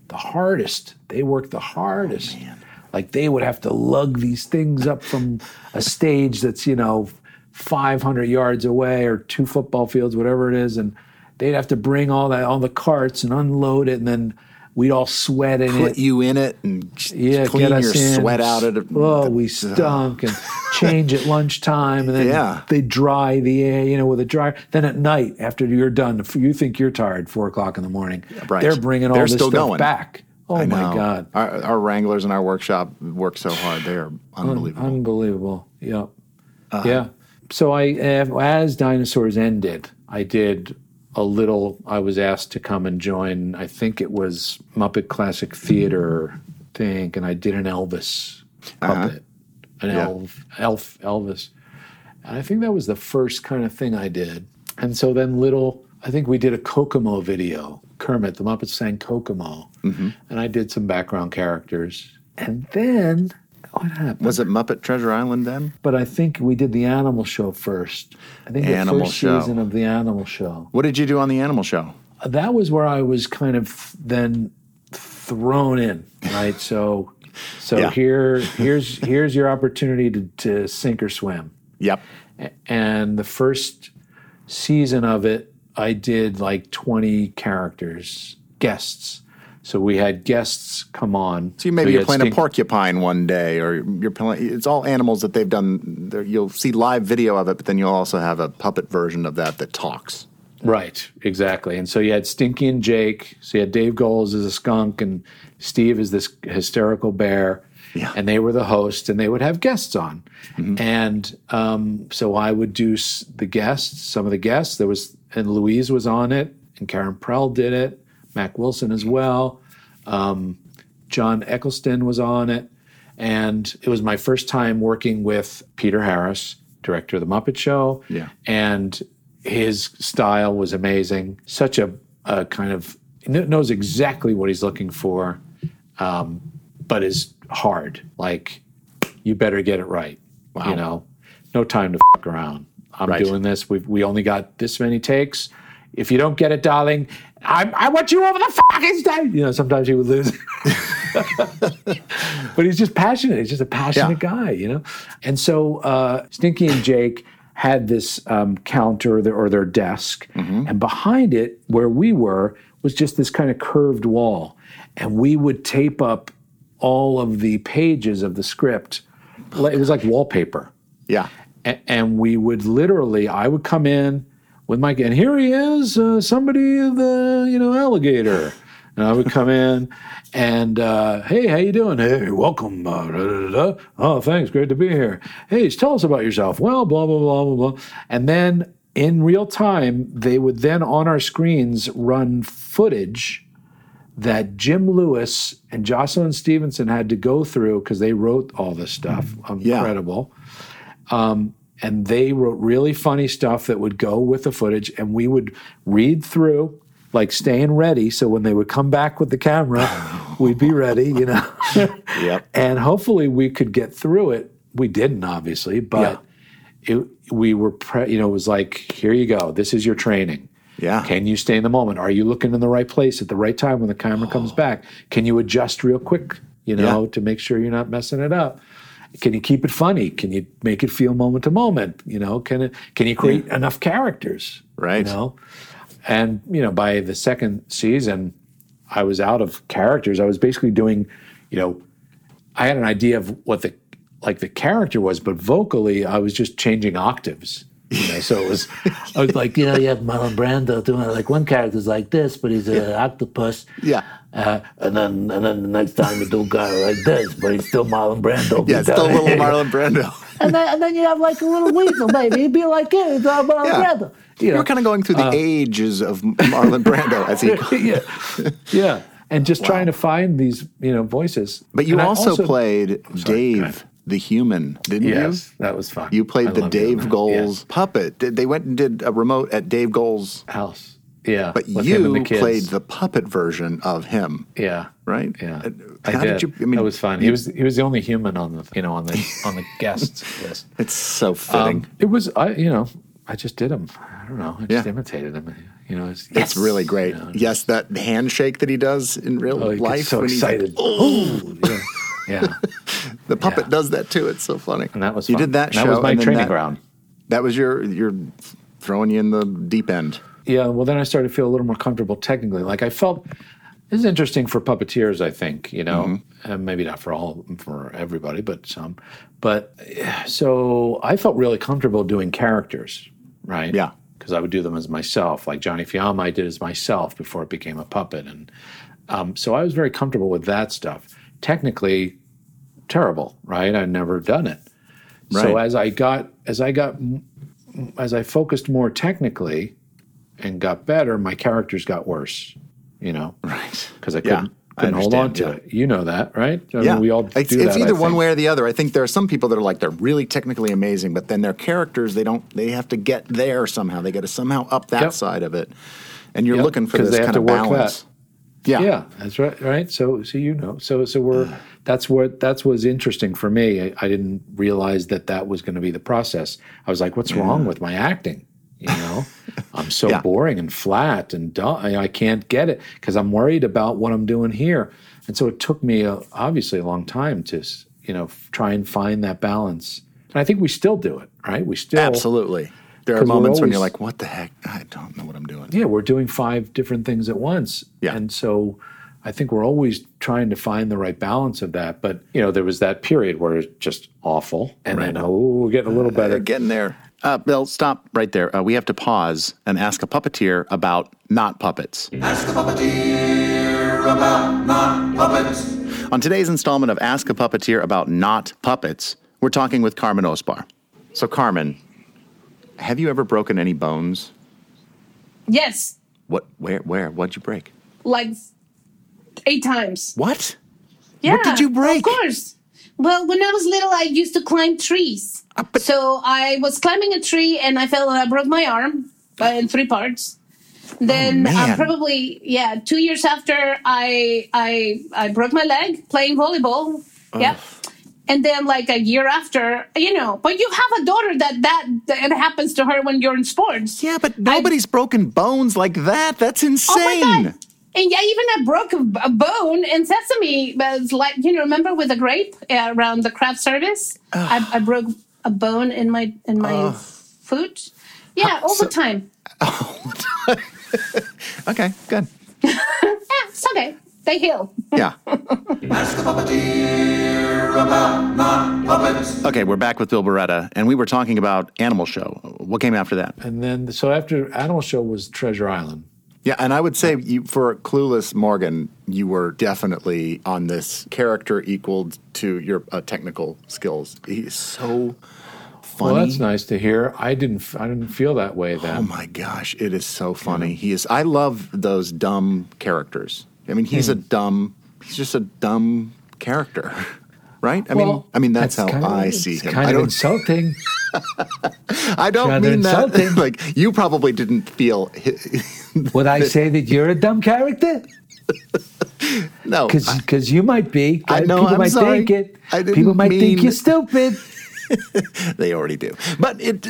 the hardest. They worked the hardest. Oh, like they would have to lug these things up from a stage that's you know 500 yards away or two football fields, whatever it is, and they'd have to bring all that on the carts and unload it, and then we'd all sweat in it. Put it. you in it and Yeah, clean get your in. sweat out of it. Oh, we stunk and change at lunchtime, and then Yeah. they dry the air, you know, with a dryer. Then at night, after you're done, you think you're tired, four o'clock in the morning, Right. they're bringing all They're this stuff going. back. Oh I my know. God, Our, our wranglers in our workshop work so hard. They are unbelievable. unbelievable! Yep, Uh-huh. yeah. So I, uh, as dinosaurs ended, I did a little. I was asked to come and join. I think it was Muppet Classic Theater, I think, and I did an Elvis puppet, an Uh-huh. Yeah. elf, elf Elvis. And I think that was the first kind of thing I did. And so then little, I think we did a Kokomo video. Kermit, the Muppets sang Kokomo. Mm-hmm. And I did some background characters. And then what happened? Was it Muppet Treasure Island then? but I think we did the animal show first. I think the Animal first show. season of the animal show. What did you do on the animal show? That was where I was kind of then thrown in, right? So, so Yeah. here, here's here's your opportunity to, to sink or swim. Yep. And the first season of it, I did like 20 characters, guests. So we had guests come on. So you maybe we you're playing Stink- a porcupine one day, or you're playing. It's all animals that they've done. You'll see live video of it, but then you'll also have a puppet version of that that talks. Right, exactly. And so you had Stinky and Jake. So you had Dave Goelz as a skunk and Steve is this hysterical bear. Yeah. And they were the host, and they would have guests on. And um, so I would do the guests, some of the guests. There was, and Louise was on it, and Karen Prell did it, Mak Wilson as well. Um, John Eccleston was on it. And it was my first time working with Peter Harris, director of The Muppet Show. Yeah. And his style was amazing. Such a, a kind of, knows exactly what he's looking for, um, but is hard. Like, you better get it right. Wow. You know, no time to fuck around. I'm Right. doing this. We we only got this many takes. if you don't get it, darling, I, I want you over the fucking stage. You know, sometimes he would lose. but he's just passionate. He's just a passionate guy, you know? And so uh, Stinky and Jake had this um, counter or their, or their desk, and behind it, where we were, was just this kind of curved wall. And we would tape up all of the pages of the script. It was like wallpaper Yeah. a- and we would literally i would come in with Mike, and here he is uh, somebody the you know alligator. And i would come in and uh, hey how you doing? Hey welcome uh, da, da, da, oh thanks. Great to be here. Hey tell us about yourself. Well blah blah blah blah blah. And then in real time they would then on our screens run footage that Jim Lewis and Jocelyn Stevenson had to go through because they wrote all this stuff. Yeah. Incredible. Um, and they wrote really funny stuff that would go with the footage, and we would read through, like staying ready. So when they would come back with the camera, we'd be ready, you know. Yep. and hopefully we could get through it. We didn't, obviously, but it, we were, pre- you know, it was like, here you go. This is your training. Yeah. Can you stay in the moment? Are you looking in the right place at the right time when the camera comes oh. back? Can you adjust real quick, you know, Yeah. to make sure you're not messing it up? Can you keep it funny? Can you make it feel moment to moment? You know, can it can you create enough characters? Right. You know? And, you know, by the second season, I was out of characters. I was basically doing, you know, I had an idea of what the like the character was, but vocally I was just changing octaves. You know, so it was I was like, you know, you have Marlon Brando doing like one character's like this, but he's an octopus. Yeah. Uh, and then and then the next time you do a guy like this, but he's still Marlon Brando. Yeah, it's still little Marlon Brando. And then, and then you have like a little weasel, maybe. He'd be like, yeah, all Marlon Yeah. Brando. You know, were kind of going through the ages of Marlon Brando, as he yeah, yeah, and just trying to find these you know voices. But you I also, played sorry, Dave. The human, didn't Yes, you? that was fun. You played I the Dave. Goelz Yes. puppet. They went and did a remote at Dave Goelz' house. Yeah, But with him and you the played the puppet version of him, Yeah, right? yeah. Uh, I How did. did you? I mean, that was fun. He was he was the only human on the you know on the on the guests list. It's so fitting. Um, it was I you know I just did him. I don't know. I just Yeah. imitated him. You know, it's, It's really great. You know, yes, that handshake that he does in real Oh, life. so when he's like, excited. "Oh." yeah, yeah. the puppet Yeah. does that too. It's so funny. And that was you fun. did that And show. that was my and training that- ground. That was your your throwing you in the deep end. Yeah, well, then I started to feel a little more comfortable technically. Like I felt this is interesting for puppeteers. I think you know, Mm-hmm. and maybe not for all for everybody, but some. But so I felt really comfortable doing characters, right? Yeah. because I would do them as myself. Like Johnny Fiama, I did as myself before it became a puppet, and um, so I was very comfortable with that stuff. Technically, terrible, right? I'd never done it. So as I got as I got as I focused more technically and got better, my characters got worse. You know, Right. Because I couldn't, I couldn't hold on to it. You know that, right? I mean, yeah, we all it's, do it's that, either one way or the other. I think there are some people that are like they're really technically amazing, but then their characters they don't they have to get there somehow. They got to somehow up that Yep. side of it, and you're Yep, looking for this kind of balance. that. Yeah, Yeah, that's right. Right. So, so you know, so so we're that's what that's was interesting for me. I, I didn't realize that that was going to be the process. I was like, what's wrong with my acting? You know, I'm so Yeah. boring and flat and dumb. I, I can't get it because I'm worried about what I'm doing here. And so it took me a, obviously a long time to you know try and find that balance. And I think we still do it. Right. We still absolutely. There are 'Cause we're moments when you're like, "What the heck? I don't know what I'm doing." yeah, we're doing five different things at once. Yeah. And so I think we're always trying to find the right balance of that. But, you know, there was that period where it's just awful. And then, oh, we're getting a little better. They're getting there. Uh, Bill, stop right there. Uh, we have to pause and ask a puppeteer about not puppets. Ask a puppeteer about not puppets. On today's installment of Ask a Puppeteer About Not Puppets, we're talking with Carmen Osbahr. So, Carmen, have you ever broken any bones? Yes, What? Where? Where? What'd you break? like eight times. What? Yeah. did you break? Of course. Well, when I was little, I used to climb trees. Uh, so I was climbing a tree and I fell. And I broke my arm uh, in three parts. Then Oh, uh, probably yeah, two years after I I I broke my leg playing volleyball. Yeah. And then like a year after, you know, but you have a daughter that that, that it happens to her when you're in sports. Yeah, but nobody's broken bones like that. That's insane. Oh my god! And yeah, even I broke a, bone in sesame. But it's like you know, remember with the grape uh, around the craft service, I, I broke a bone in my in my Ugh. foot. Yeah, all the time. Okay, good. Yeah, it's okay. They heal. Yeah. Okay, we're back with Bill Barretta, and we were talking about Animal Show. What came after that? And then, so after Animal Show was Treasure Island. Yeah, and I would say you, for Clueless Morgan, you were definitely on this character equaled to your uh, technical skills. He's so funny. Well, that's nice to hear. I didn't. I didn't feel that way then. Oh my gosh, it is so funny. He is. I love those dumb characters. I mean, he's Hmm. a dumb. He's just a dumb character, right? I mean, I mean that's, how kind of- I see it's him. Kind I don't. insulting. I don't mean that. insulting. like you probably didn't feel. Would I say that you're a dumb character? No, because you might be. I know, People I'm might sorry. think it. People might mean- think you're stupid. they already do. But it,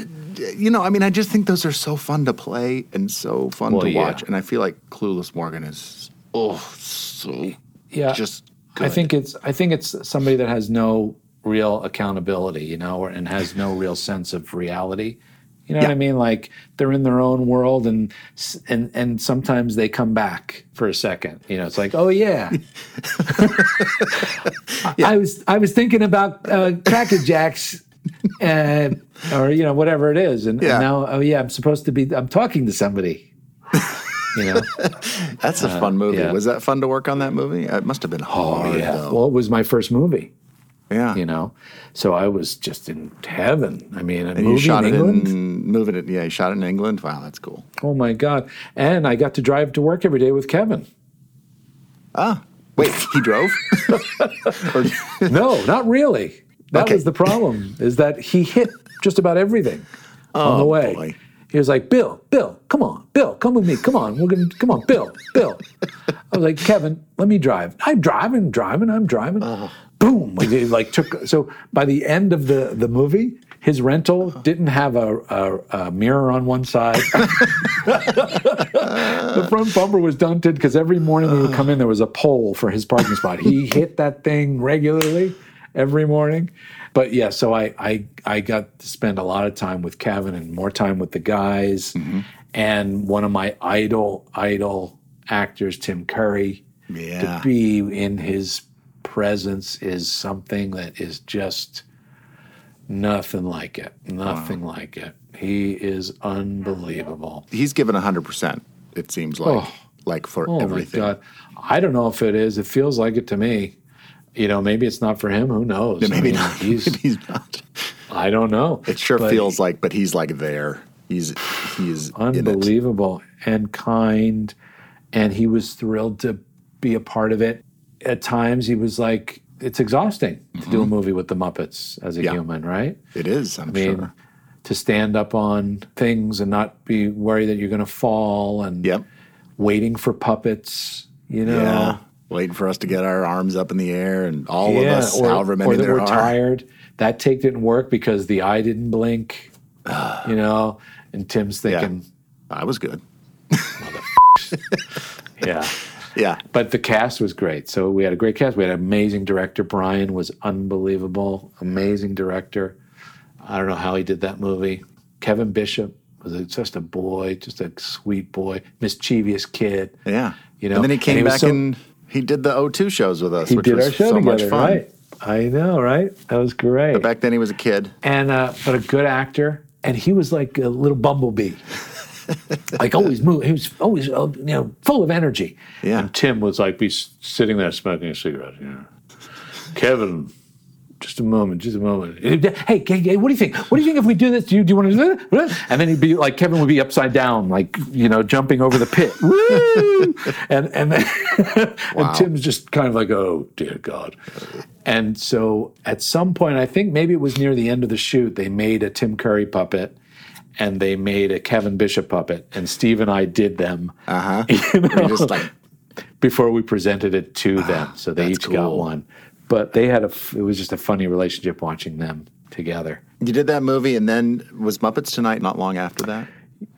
you know, I mean, I just think those are so fun to play and so fun Well, to yeah. watch. And I feel like Clueless Morgan is oh so yeah just I think it's I think it's somebody that has no real accountability, you know, or, and has no real sense of reality. You know what I mean? Like they're in their own world, and and and sometimes they come back for a second. You know, it's like, oh yeah, I- I was I was thinking about uh, Cracker Jacks, uh, or you know whatever it is, and, and now oh yeah, I'm supposed to be I'm talking to somebody. You know, That's a Uh, fun movie. yeah. Was that fun to work on that movie? It must have been hard. Oh yeah. though. Well, it was my first movie. Yeah. You know, so I was just in heaven. I mean, a and movie you shot in it England. in moving it. Yeah, you shot it in England. Wow, that's cool. Oh my god! And I got to drive to work every day with Kevin. Ah, wait, he drove? no, not really. That Okay. was the problem. Is that he hit just about everything on the Oh, way. boy. He was like, "Bill, Bill, come on, Bill, come with me, come on, we're gonna, come on, Bill, Bill." I was like, "Kevin, let me drive." I'm driving, driving, I'm driving. Uh-huh. Boom! Like, it, like took. So by the end of the the movie, his rental didn't have a, a, a mirror on one side. the front bumper was dented because every morning we would come in, there was a pole for his parking spot. He hit that thing regularly every morning. But yeah, so I, I I got to spend a lot of time with Kevin and more time with the guys. Mm-hmm. And one of my idol idol actors, Tim Curry, Yeah. to be in his presence is something that is just nothing like it. Nothing like it. He is unbelievable. He's given hundred percent. It seems like, Oh. like for Oh everything. my god! I don't know if it is. It feels like it to me. You know, maybe it's not for him. Who knows? Yeah, maybe I mean, not. He's, Maybe he's not. I don't know. It sure But feels like, but he's like there. He's he's unbelievable and kind, and he was thrilled to be a part of it. At times, he was like, "It's exhausting to do a movie with the Muppets as a Mm-hmm. Yeah. human, right?" It is. I'm I mean, sure. to stand up on things and not be worried that you're going to fall, and Yep. waiting for puppets. You know, Yeah. Waiting for us to get our arms up in the air and all of us, or, however many or that there we're are. tired. That take didn't work because the eye didn't blink. you know, and Tim's thinking, I was good. yeah. Yeah. But the cast was great. So we had a great cast. We had an amazing director. Brian was unbelievable. Amazing director. I don't know how he did that movie. Kevin Bishop was just a boy, just a sweet boy, mischievous kid. Yeah. You know, and then he came back so- and he did the O2 shows with us, he which did was our show so together, much fun. right? I know, right? That was great. But back then he was a kid. and uh, but a good actor, and he was like a little bumblebee, like always move. He was always uh, you know full of energy. Yeah. And Tim was like be sitting there smoking a cigarette. You know, Kevin. Just a moment, just a moment. Hey, hey, hey, what do you think? What do you think if we do this? Do you, do you want to do that? And then he'd be like, Kevin would be upside down, like, you know, jumping over the pit. Woo! and and, then, and Tim's just kind of like, oh, dear God. And so at some point, I think maybe it was near the end of the shoot, they made a Tim Curry puppet and they made a Kevin Bishop puppet. And Steve and I did them. Uh huh. You know, just like, before we presented it to them. So they each got one. But they had a It was just a funny relationship watching them together. You did that movie, and then was Muppets Tonight not long after that?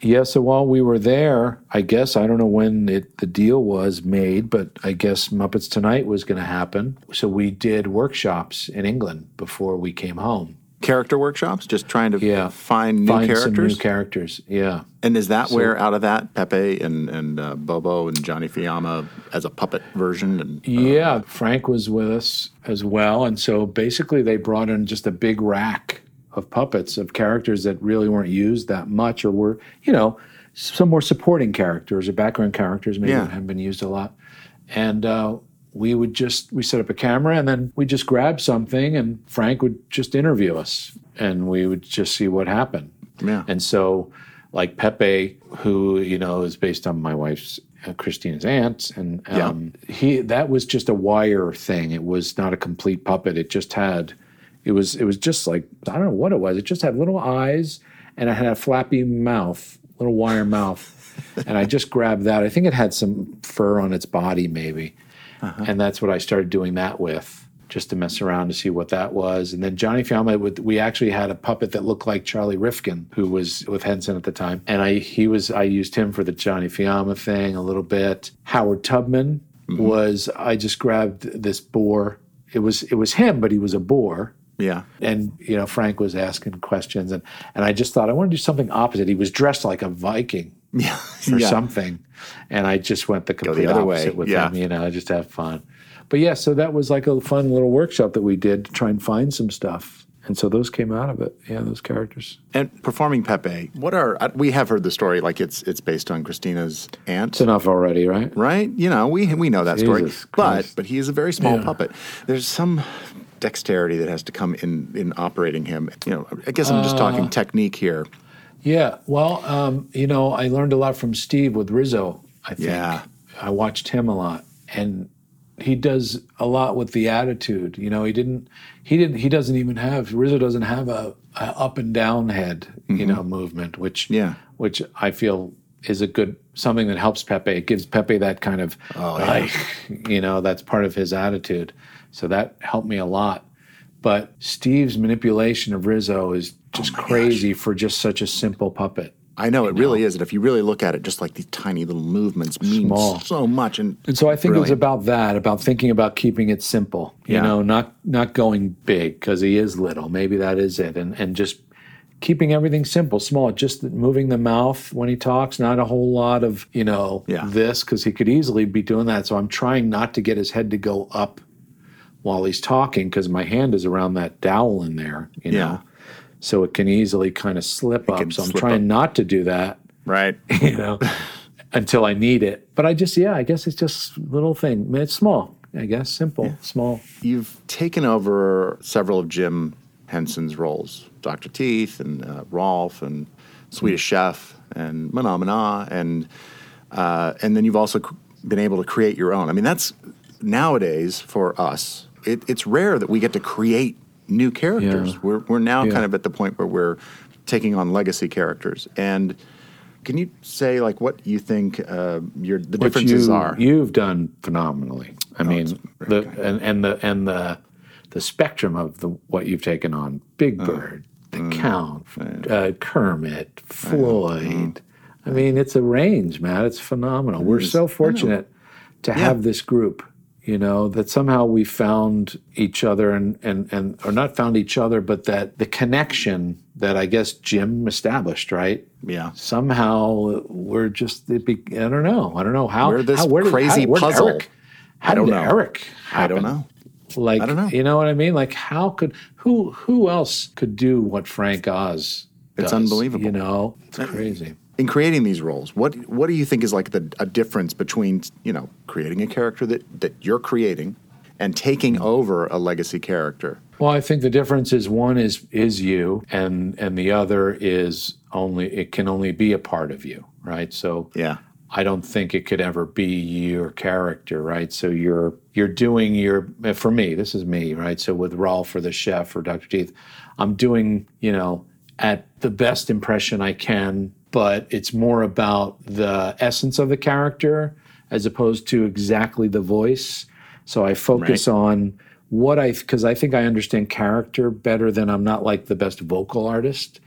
Yeah, so while we were there, I guess I don't know when it, the deal was made, but I guess Muppets Tonight was going to happen. So we did workshops in England before we came home. Character workshops, just trying to Yeah. find new Find characters. new characters. Yeah. and is that So- where out of that Pepe and and uh, Bobo and Johnny Fiama as a puppet version? And Yeah, Frank was with us as well. And so basically, they brought in just a big rack of puppets of characters that really weren't used that much or were, you know, some more supporting characters or background characters maybe Yeah. that haven't been used a lot. And uh, we would just, we set up a camera and then we just grab something and Frank would just interview us and we would just see what happened. Yeah. And so, like Pepe, who you know is based on my wife's uh, Christina's aunt, and Yeah. um, he that was just a wire thing. It was not a complete puppet. It just had, it was it was just like I don't know what it was. It just had little eyes and it had a flappy mouth, little wire mouth. and I just grabbed that. I think it had some fur on its body, maybe, Uh-huh. and that's what I started doing that with. Just to mess around to see what that was, and then Johnny Fiama. Would, we actually had a puppet that looked like Charlie Rivkin, who was with Henson at the time, and I he was I used him for the Johnny Fiama thing a little bit. Howard Tubman mm-hmm. was I just grabbed this boar. It was it was him, but he was a boar, yeah, and you know Frank was asking questions, and and I just thought I want to do something opposite. He was dressed like a Viking, yeah, or yeah. something, and I just went the complete other way, opposite with yeah. him. You know, I just have fun. But yeah, so that was like a fun little workshop that we did to try and find some stuff, and so those came out of it. Yeah, those characters. And performing Pepe, what are uh, we have heard the story like it's it's based on Christina's aunt. It's enough already, right? right? You know, we we know that story, Jesus but but he is a very small Yeah. puppet. There's some dexterity that has to come in in operating him. You know, I guess I'm just Uh. talking technique here. Yeah, well, um, you know, I learned a lot from Steve with Rizzo. I think Yeah. I watched him a lot, and he does a lot with the attitude. You know, he didn't, he didn't, he doesn't even have Rizzo doesn't have a, a up and down head, you know, movement, which Mm-hmm. Yeah. which I feel is a good something that helps Pepe. It gives Pepe that kind of, Oh, yeah. like, you know, that's part of his attitude. So that helped me a lot. But Steve's manipulation of Rizzo is just Oh crazy for just such a simple puppet. I know it really is, and if you really look at it, just like these tiny little movements mean Small. so much. And And so I think it was about that, about thinking about keeping it simple. You Yeah. know, not not going big because he is little. Maybe that is it, and and just keeping everything simple, small. Just moving the mouth when he talks, not a whole lot of you know Yeah. this because he could easily be doing that. So I'm trying not to get his head to go up while he's talking because my hand is around that dowel in there. You Yeah. know, so it can easily kind of slip up. So I'm trying up. not to do that right. you know, until I need it. But I just, yeah, I guess it's just little thing. I mean, it's small, I guess, simple, small. You've taken over several of Jim Henson's roles, Dr. Teeth and uh, Rowlf and Swedish Chef and Mahna Mahna, and uh, and then you've also been able to create your own. I mean, that's nowadays for us. It, it's rare that we get to create new characters. Yeah. We're we're now Yeah. kind of at the point where we're taking on legacy characters. And can you say like what you think uh, your the differences you, are? You've done phenomenally. I Oh, mean, the and, and the and the the spectrum of the what you've taken on: Big Uh, Bird, The mm, Count, uh, Kermit, Floyd. I mean, it's a range, man. It's phenomenal. We're is. so fortunate to Yeah. have this group. You know that somehow we found each other and and and or not found each other, but that the connection that I guess Jim established, right? yeah. somehow we're just it be, I don't know I don't know how We're this how, where did, crazy how, puzzle. Eric, how I don't did know. Eric I don't know. like I don't know. you know what I mean like how could who who else could do what Frank Oz It's unbelievable. you know it's crazy in creating these roles, what what do you think is like the a difference between you know creating a character that that you're creating and taking mm-hmm. over a legacy character? well I think the difference is one is is you and and the other is only it can only be a part of you right so Yeah, I don't think it could ever be your character, right? So you're you're doing your for me, this is me, right? So with Rowlf or the chef or Dr. Teeth, I'm doing, you know, at the best impression I can, but it's more about the essence of the character as opposed to exactly the voice. So I focus on what I because I think I understand character better than I'm not like the best vocal artist,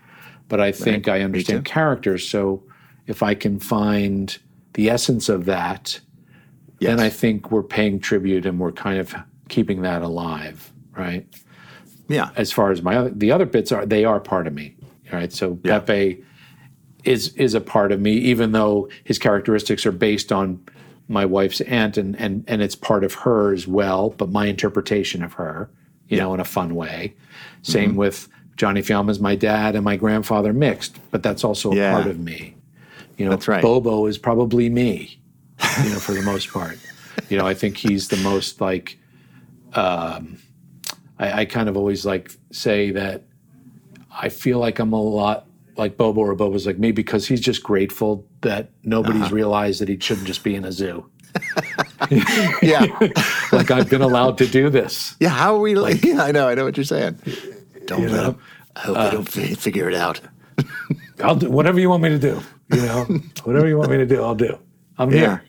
but I think I understand characters. So if I can find the essence of that, then I think we're paying tribute and we're kind of keeping that alive, right? Yeah. As far as my other, the other bits are, they are part of me, right? So Pepe is is a part of me, even though his characteristics are based on my wife's aunt, and and and it's part of her as well, but my interpretation of her, you know, in a fun way. Same Mhm. with Johnny Fiama's my dad and my grandfather mixed, but that's also a Yeah. part of me. You know, That's right. Bobo is probably me, you know, for the most part. You know, I think he's the most like. Um, I, I kind of always like say that I feel like I'm a lot like Bobo or Bobo's like me because he's just grateful that nobody's Uh-huh. realized that he shouldn't just be in a zoo. yeah. like I've been allowed to do this. Yeah, how are we? Like, yeah, I know, I know what you're saying. Don't You let know? him. I hope Uh, they don't fi- figure it out. I'll do whatever you want me to do. You know, whatever you want me to do, I'll do. I'm here.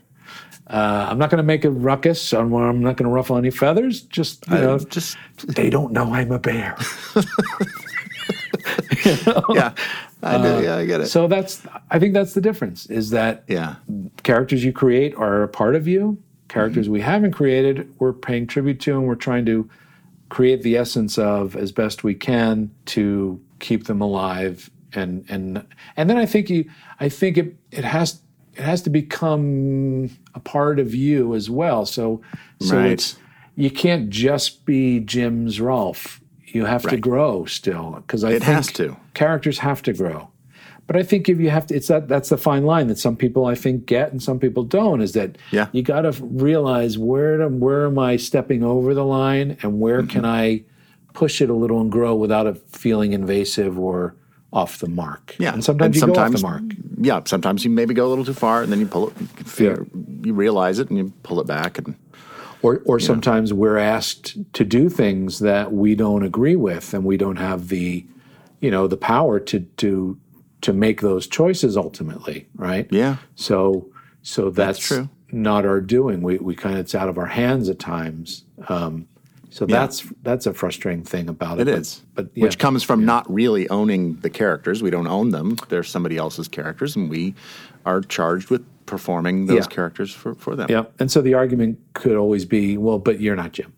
Uh, I'm not going to make a ruckus. I'm, I'm not going to ruffle any feathers. Just you know, just they don't know I'm a bear. yeah, I do. Uh, yeah, I get it. So that's I think that's the difference is that yeah, characters you create are a part of you. Characters Mm-hmm. we haven't created, we're paying tribute to and we're trying to create the essence of as best we can to keep them alive and and and then I think you I think it it has it has to become a part of you as well. So so Right. it's you can't just be Jim's Rowlf. You have to grow still because I It has to. characters have to grow. But I think if you have to, it's that that's the fine line that some people I think get and some people don't. Is that Yeah. you got to realize where to, where am I stepping over the line and where Mm-hmm. can I push it a little and grow without it feeling invasive or off the mark. Yeah, and sometimes you go off the mark. Yeah, sometimes you maybe go a little too far, and then you pull it. You, figure, you realize it, and you pull it back, and Or, or sometimes we're asked to do things that we don't agree with, and we don't have the, you know, the power to to to make those choices ultimately, right? Yeah. So so that's, true. not our doing. We we kind of it's out of our hands at times. Um, so Yeah. that's that's a frustrating thing about it. it but- is. but yeah. Which comes from not really owning the characters. We don't own them. They're somebody else's characters, and we are charged with performing those Yeah. characters for, for them. Yeah, and so the argument could always be, well, but you're not Jim.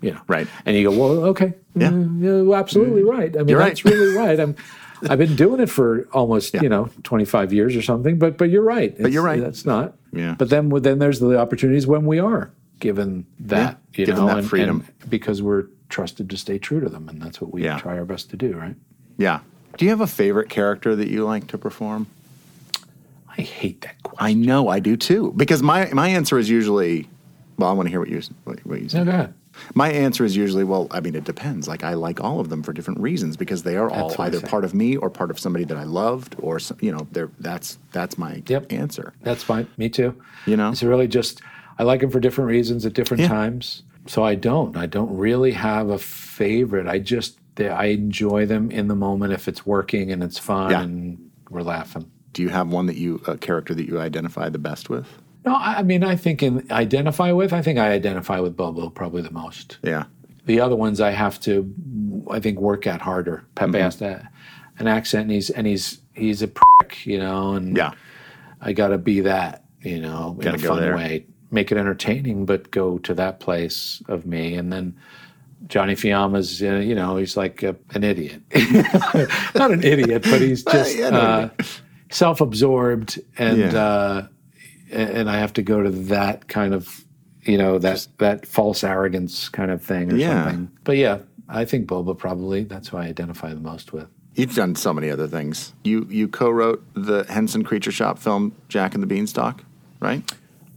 You know, right? And you go, well, okay, Yeah. Mm, you're absolutely right. I mean, You're right. that's really right. I'm, I've been doing it for almost, you know, 25 years or something. But but you're right. But you're right. That's not. Yeah. But then then there's the opportunities when we are given that, you given know, that and, freedom. and because we're trusted to stay true to them, and that's what we Yeah. try our best to do, right? Yeah. Do you have a favorite character that you like to perform? I hate that question. I know, I do too. Because my, my answer is usually, well, I want to hear what you what, what you say. No, go ahead. My answer is usually, well, I mean, it depends. Like, I like all of them for different reasons because they are all That's either part of me or part of somebody that I loved, or you know, they're that's that's my answer. That's fine. Me too. You know, It's really just I like them for different reasons at different Yeah. times. So I don't. I don't really have a favorite. I just they, I enjoy them in the moment if it's working and it's fun Yeah. and we're laughing. Do you have one that you a character that you identify the best with? No, I mean I think in identify with. I think I identify with Bobo probably the most. Yeah. The other ones I have to, I think, work at harder. Pepe Mhm. has to, an accent, and he's and he's he's a prick, you know, and Yeah. I got to be that, you know, in Gotta a fun there. way, make it entertaining, but go to that place of me, and then. Johnny Fiama's, uh, you know, he's like a, an idiot. Not an idiot, but he's just uh, self-absorbed, and Yeah. uh, and I have to go to that kind of, you know, that that false arrogance kind of thing or Yeah. something. But yeah, I think Bobo probably that's who I identify the most with. You've done so many other things. You you co-wrote the Henson Creature Shop film Jack and the Beanstalk, right?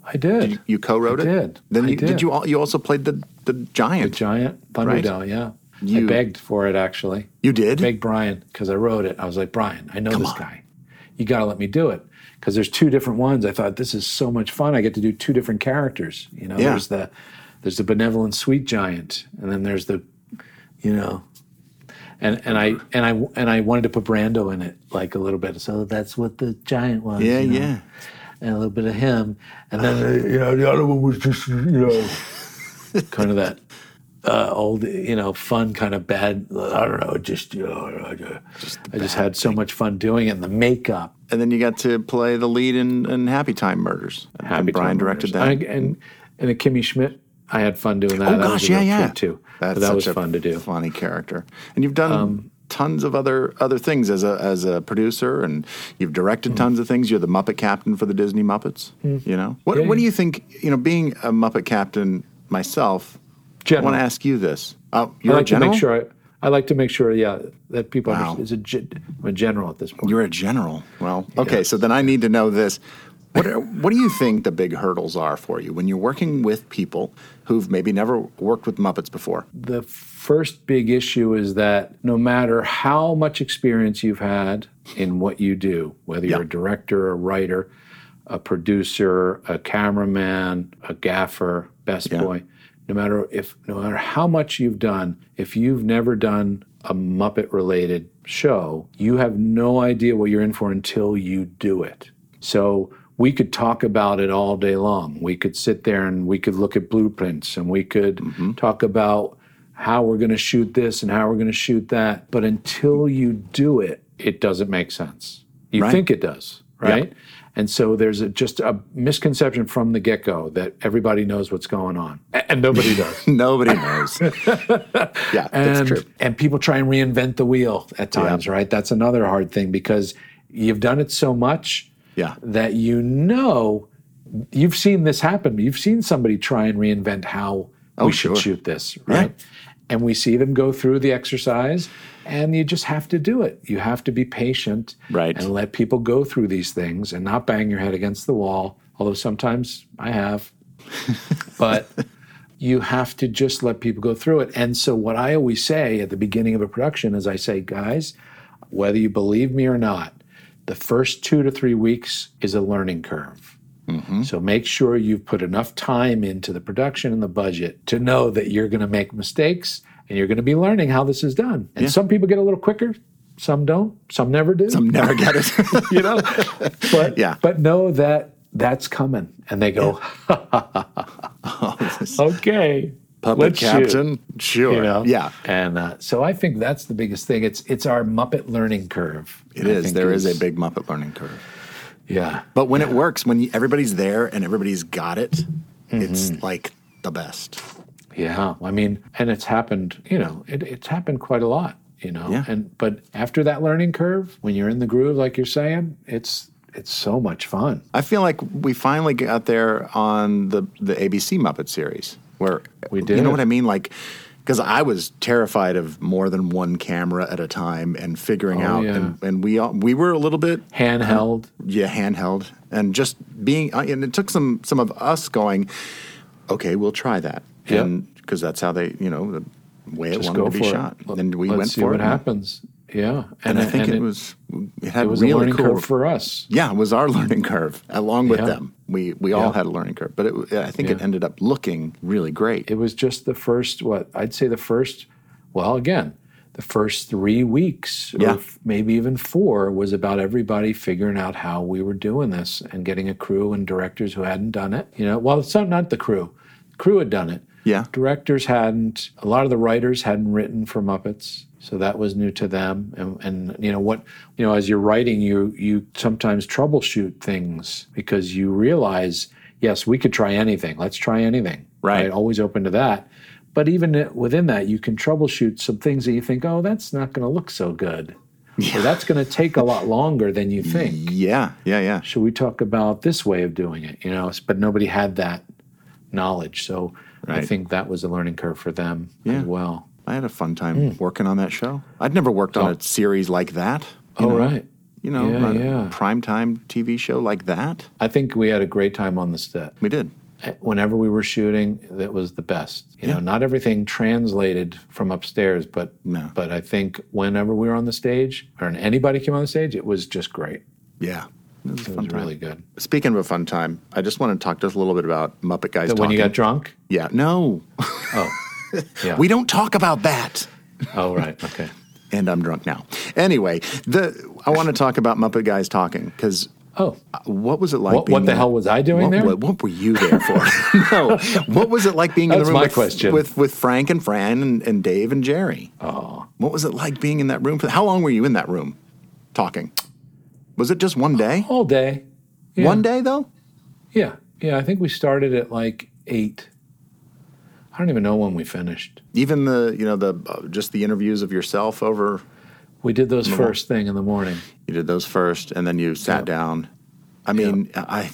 I did. you, you co-wrote I it. did. Then I you, did. did. you you also played the the giant The giant Right. Thunderdell, yeah. You- I begged for it actually. You did? Begged Brian because I wrote it. I was like, Brian, I know this guy. You got to let me do it because there's two different ones. I thought this is so much fun. I get to do two different characters. You know, Yeah. there's the there's the benevolent sweet giant, and then there's the, you know, and and I and I and I wanted to put Brando in it like a little bit. So that's what the giant was. Yeah, you know, yeah. And a little bit of him, and then uh, you know the other one was just you know, kind of that uh, old, you know, fun kind of bad. I don't know, just, you know, I just, I just had so much fun doing it. And the makeup, And then you got to play the lead in, in Happy Time Murders. Happy and Brian Time directed Murders. that. I- and and the Kimmy Schmidt, I had fun doing that. oh That was gosh, a yeah, yeah, too. That's But that such was a fun to do. Um, Funny character, and you've done tons of other other things as a as a producer, and you've directed Hmm. tons of things. You're the Muppet Captain for the Disney Muppets. You know what? Yeah, what do you think? You know, being a Muppet Captain myself, I want to ask you this. Uh, I you're like a general. to make sure. I, I like to make sure, yeah, that people Wow. understand. It's a, I'm a general at this point. You're a general. Well, okay, so then I need to know this. What, are, what do you think the big hurdles are for you when you're working with people who've maybe never worked with Muppets before? The first big issue is that no matter how much experience you've had in what you do, whether you're Yeah. a director, a writer, a producer, a cameraman, a gaffer, best Yeah. boy, no matter if no matter how much you've done, if you've never done a Muppet related show, you have no idea what you're in for until you do it. So we could talk about it all day long. We could sit there and we could look at blueprints and we could Mm-hmm. talk about how we're going to shoot this and how we're going to shoot that. But until you do it, it doesn't make sense. You Right. think it does, right? And so there's a, just a misconception from the get go that everybody knows what's going on, and nobody does. Nobody knows. yeah, that's and, true. and people try and reinvent the wheel at times, right? That's another hard thing because you've done it so much Yeah. that you know you've seen this happen. You've seen somebody try and reinvent how Oh, we should sure. shoot this, right? And we see them go through the exercise, and you just have to do it. You have to be patient, Right. and let people go through these things and not bang your head against the wall. Although sometimes I have, but you have to just let people go through it. And so, what I always say at the beginning of a production is I say, guys, whether you believe me or not, the first two to three weeks is a learning curve. Mm-hmm. So make sure you've put enough time into the production and the budget to know that you're going to make mistakes and you're going to be learning how this is done. And some people get a little quicker, some don't, some never do. Some never get it. you know, but Yeah. but know that that's coming, and they go, okay, Puppet let's shoot." Captain, sure. You know, Yeah. and uh, so I think that's the biggest thing. It's it's our Muppet learning curve. It I is. There is a big Muppet learning curve. yeah. But when it works, when everybody's there and everybody's got it, it's Mm-hmm. like the best. Yeah, I mean, and it's happened. You know, it, it's happened quite a lot. You know, Yeah. and but after that learning curve, when you're in the groove, like you're saying, it's it's so much fun. I feel like we finally got there on the the ABC Muppet series where We did. You know what I mean? Like, because I was terrified of more than one camera at a time and figuring Oh, out, yeah. and, and we all, we were a little bit Handheld. yeah handheld and just being uh, and it took some some of us going okay we'll try that. And because that's how they you know the way it wanted to be it. shot Let- and we let's went see for what it happens. Yeah, and, I think and it, was it had it was really a learning cool curve for us. yeah it was our learning curve along with Yeah. them we we all Yeah. had a learning curve but it, I think it ended up looking really great It was just the first what I'd say the first. Well, again, the first three weeks, Yeah. or f- maybe even four, was about everybody figuring out how we were doing this and getting a crew and directors who hadn't done it. You know, well, it's not, not the crew. The crew had done it. Yeah. Directors hadn't. A lot of the writers hadn't written for Muppets, so that was new to them. And, and you know what? You know, as you're writing, you you sometimes troubleshoot things because you realize, yes, we could try anything. Let's try anything. Right. Always open to that. But even within that, you can troubleshoot some things that you think, oh, that's not going to look so good. Or that's going to take a lot longer than you think. yeah yeah yeah Should we talk about this way of doing it? You know, but nobody had that knowledge. So I think that was a learning curve for them Yeah. as well. I had a fun time hmm. working on that show I'd never worked on Oh. a series like that Oh, know? right. you know Yeah, a yeah. primetime TV show like that I think we had a great time on the set. we did eh, Whenever we were shooting, that was the best. You know, not everything translated from upstairs, but No. but I think whenever we were on the stage or anybody came on the stage, it was just great. yeah it was It fun was really good. Speaking of a fun time, I just want to talk just a little bit about Muppet Guys That when you got drunk? Yeah, no, Oh, yeah. we don't talk about that. oh, right. Okay. And I'm drunk now. Anyway, the I want to talk about Muppet Guys Talking because Oh, uh, what was it like? What- being what the hell was I doing what, there? What, what were you there for? no, what was it like being in the room my with, question. with with Frank and Fran and, and Dave and Jerry? Oh, what was it like being in that room? For how long were you in that room, talking? Was it just one day? All day. Yeah. One day though. Yeah, yeah. I think we started at like eight. I don't even know when we finished. Even the you know the uh, just the interviews of yourself over. We did those first thing in the morning. You did those first, and then you sat down. I mean, I.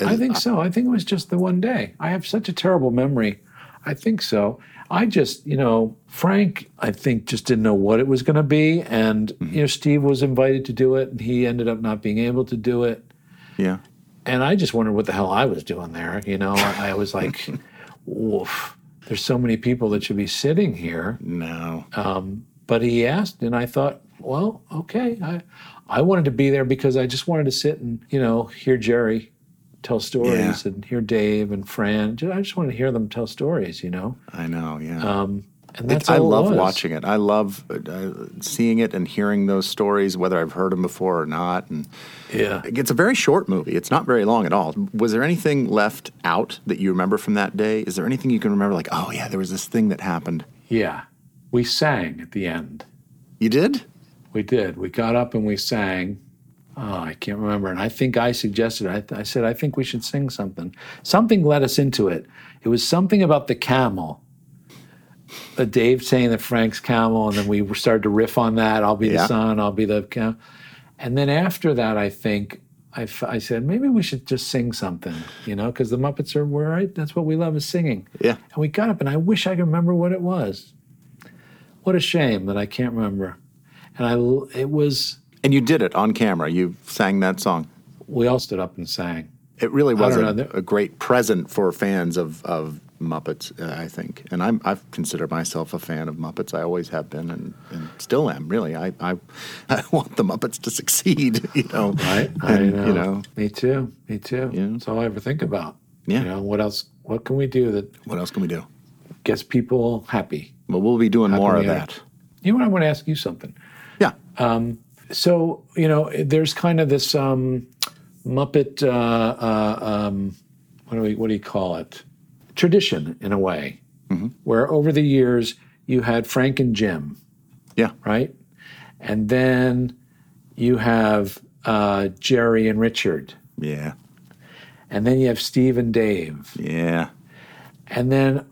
I think so. I think it was just the one day. I have such a terrible memory. I think so. I just, you know, Frank, I think just didn't know what it was going to be, and Mm-hmm. you know, Steve was invited to do it, and he ended up not being able to do it. Yeah. And I just wondered what the hell I was doing there. You know, I, I was like, "Woof." There's so many people that should be sitting here. No. Um, but he asked, and I thought, well, okay. I, I wanted to be there because I just wanted to sit and, you know, hear Jerry tell stories and hear Dave and Fran. I just want to hear them tell stories, you know? I know, yeah. Um, and It- that's I all it love was. watching it. I love uh, seeing it and hearing those stories, whether I've heard them before or not. And yeah, it's a very short movie. It's not very long at all. Was there anything left out that you remember from that day? Is there anything you can remember? Like, oh yeah, there was this thing that happened. Yeah. We sang at the end. You did? We did. We got up and we sang. Oh, I can't remember. And I think I suggested, I, I said, I think we should sing something. Something led us into it. It was something about the camel. Uh, Dave saying that Frank's camel, and then we started to riff on that. I'll be Yeah. the sun, I'll be the camel. And then after that, I think I, f- I said, maybe we should just sing something, you know, because the Muppets are, we're right. That's what we love is singing. Yeah. And we got up, and I wish I could remember what it was. What a shame that I can't remember. And I, it was, And you did it on camera. You sang that song. we all stood up and sang. It really was a, know. a great present for fans of, of Muppets, uh, I think. And I'm, I've considered myself a fan of Muppets. I always have been and, and still am, really. I, I, I want the Muppets to succeed, you know. Right? I know. You know, Me too. Me too. That's all I ever think about. Yeah. You know, what else? What can we do that what else can we do? gets people happy? Well, we'll be doing How more of that. You know, what? I want to ask you something. Yeah. Um, so you know, there's kind of this um, Muppet. Uh, uh, um, what do we? What do you call it? Tradition, in a way, Mm-hmm. where over the years you had Frank and Jim. Yeah. Right. And then you have uh, Jerry and Richard. Yeah. And then you have Steve and Dave. Yeah. And then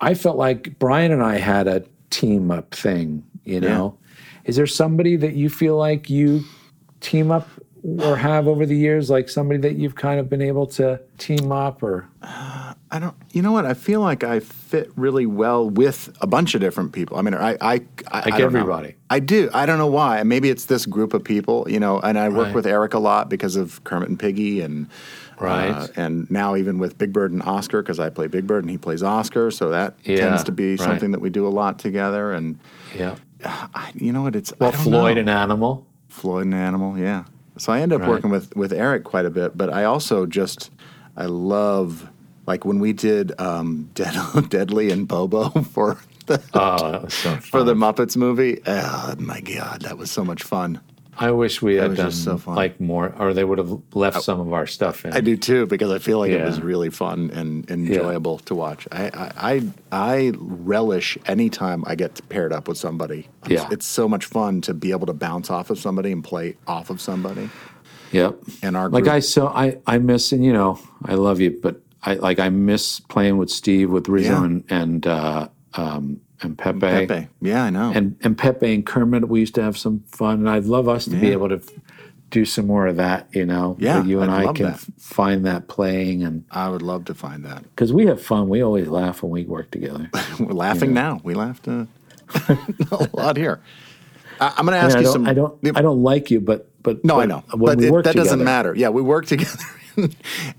I felt like Brian and I had a team up thing, you know? Is there somebody that you feel like you team up or have over the years, like somebody that you've kind of been able to team up or? I don't. You know what? I feel like I fit really well with a bunch of different people. I mean, I, I, I Like I don't know. everybody. I do. I don't know why. Maybe it's this group of people. You know, and I work Right. with Eric a lot because of Kermit and Piggy, and Right. uh, and now even with Big Bird and Oscar because I play Big Bird and he plays Oscar, so that Yeah, tends to be right. something that we do a lot together. And Yeah. I, you know what? It's I Well, Floyd know. and Animal. Floyd an Animal, yeah. So I end up Right. working with with Eric quite a bit, but I also just I love like when we did um, Dead, Deadly and Bobo for the Oh, so for the Muppets movie. Oh my god, that was so much fun. I wish we had done so like more, or they would have left some of our stuff in. I do too because I feel like it was really fun and enjoyable to watch. I, I I I relish anytime I get paired up with somebody. Yeah. it's so much fun to be able to bounce off of somebody and play off of somebody. Yep. And our like I so I I miss and you know I love you, but I like I miss playing with Steve with Rizzo Yeah. and and uh, um, and Pepe. Pepe, yeah, I know. And and Pepe and Kermit, we used to have some fun, and I'd love us to be able to f- do some more of that. You know, Yeah, you and I'd I can that. find that playing, and I would love to find that. because we have fun, we always laugh when we work together. We're laughing Yeah. now. We laughed uh, a lot here. I, I'm going to ask I you don't, some. I don't I don't like you, but but no, but I know, but we it, that doesn't matter. Yeah, we work together,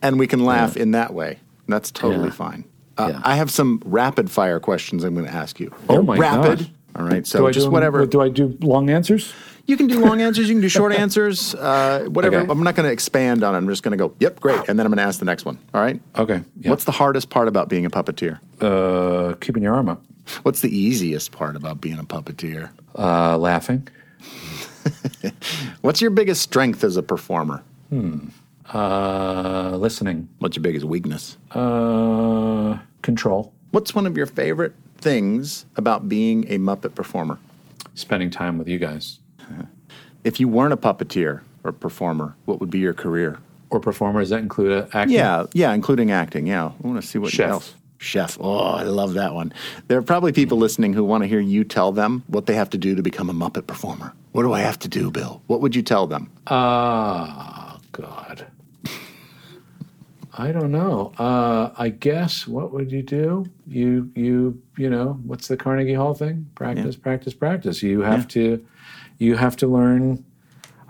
and we can laugh in that way. That's totally Yeah. fine. Uh, I have some rapid fire questions I'm going to ask you. Oh They're my rapid. gosh. All right, so I just do, whatever. Do I do long answers? You can do long answers. You can do short answers. Uh, whatever. Okay. I'm not going to expand on it. I'm just going to go. Yep, great, and then I'm going to ask the next one. All right. Okay. yeah. What's the hardest part about being a puppeteer? uh, keeping your arm up? What's the easiest part about being a puppeteer? Uh, laughing. What's your biggest strength as a performer? Hmm. Uh, listening. What's your biggest weakness? Uh, control. What's one of your favorite things about being a Muppet performer? Spending time with you guys. If you weren't a puppeteer or performer, what would be your career? Or performer? Does that include uh, acting? Yeah, yeah, including acting. Yeah, I want to see what Chef. else. Chef. Oh, I love that one. There are probably people listening who want to hear you tell them what they have to do to become a Muppet performer. What do I have to do, Bill? What would you tell them? Ah, God. I don't know. Uh, I guess what would you do? You you you know what's the Carnegie Hall thing? Practice, practice, practice. You have to you have to learn.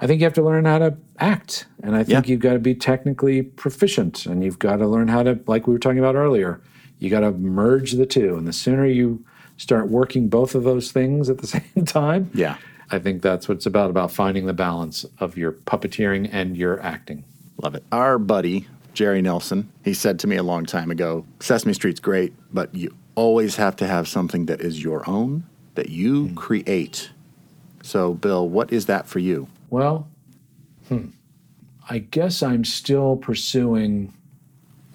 I think you have to learn how to act, and I think Yeah. you've got to be technically proficient, and you've got to learn how to, like we were talking about earlier, you got to merge the two. And the sooner you start working both of those things at the same time, Yeah. I think that's what it's about about finding the balance of your puppeteering and your acting. Love it. Our buddy, Jerry Nelson, he said to me a long time ago Sesame Street's great, but you always have to have something that is your own, that you create. So, Bill, what is that for you? Well, hmm, I guess I'm still pursuing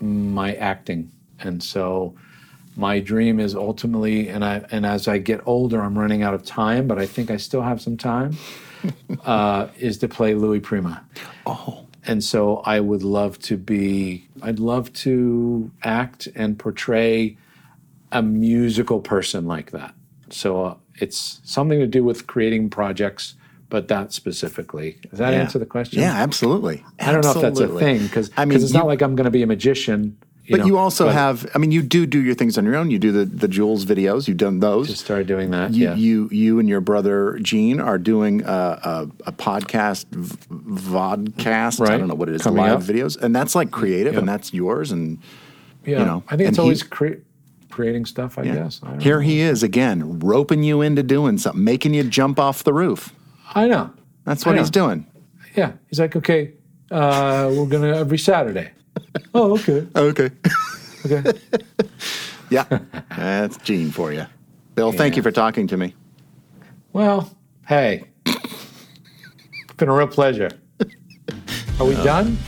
my acting, and so my dream is ultimately, and I and as I get older, I'm running out of time, but I think I still have some time. uh, is to play Louis Prima. Oh. And so I would love to be, I'd love to act and portray a musical person like that. So uh, it's something to do with creating projects, but that specifically. Does that Yeah. answer the question? Yeah, absolutely. I don't know if that's a thing because I mean, it's you- not like I'm going to be a magician. You but know, you also but have, I mean, you do do your things on your own. You do the, the Jules videos, you've done those. Just started doing that. You, yeah. you, you and your brother Gene are doing a, a, a podcast, v- vodcast. I don't know what it is, Coming live up. videos, and that's like creative, Yeah. and that's yours. And yeah. you know, I think it's always cre- creating stuff. I yeah. guess. I don't here know. he is again, roping you into doing something, making you jump off the roof. I know. That's I what know. he's doing. Yeah. He's like, okay, uh, we're gonna every Saturday. Oh, okay. Oh, okay. Okay. Yeah, that's Gene for you. Bill, thank you for talking to me. Well, hey, it's been a real pleasure. Are we done?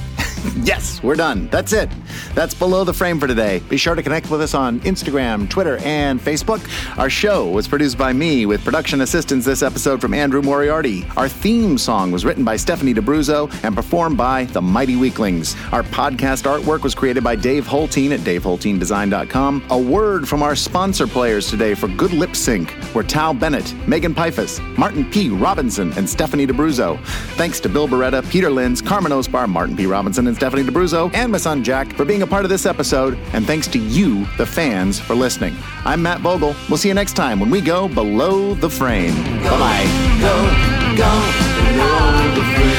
Yes, we're done. That's it. That's Below the Frame for today. Be sure to connect with us on Instagram, Twitter, and Facebook. Our show was produced by me with production assistance this episode from Andrew Moriarty. Our theme song was written by Stephanie D'Abruzzo and performed by the Mighty Weaklings. Our podcast artwork was created by Dave Holteen at daveholteendesign.com. A word from our sponsor players today for Good Lip Sync were Tal Bennett, Megan Piphus, Martin P. Robinson, and Stephanie D'Abruzzo. Thanks to Bill Barretta, Peter Linz, Carmen Osbahr, Martin P. Robinson, and Stephanie D'Abruzzo, and my son Jack for being a part of this episode. And thanks to you, the fans, for listening. I'm Matt Vogel. We'll see you next time when we go below the frame. Bye bye. Go, go, below the frame.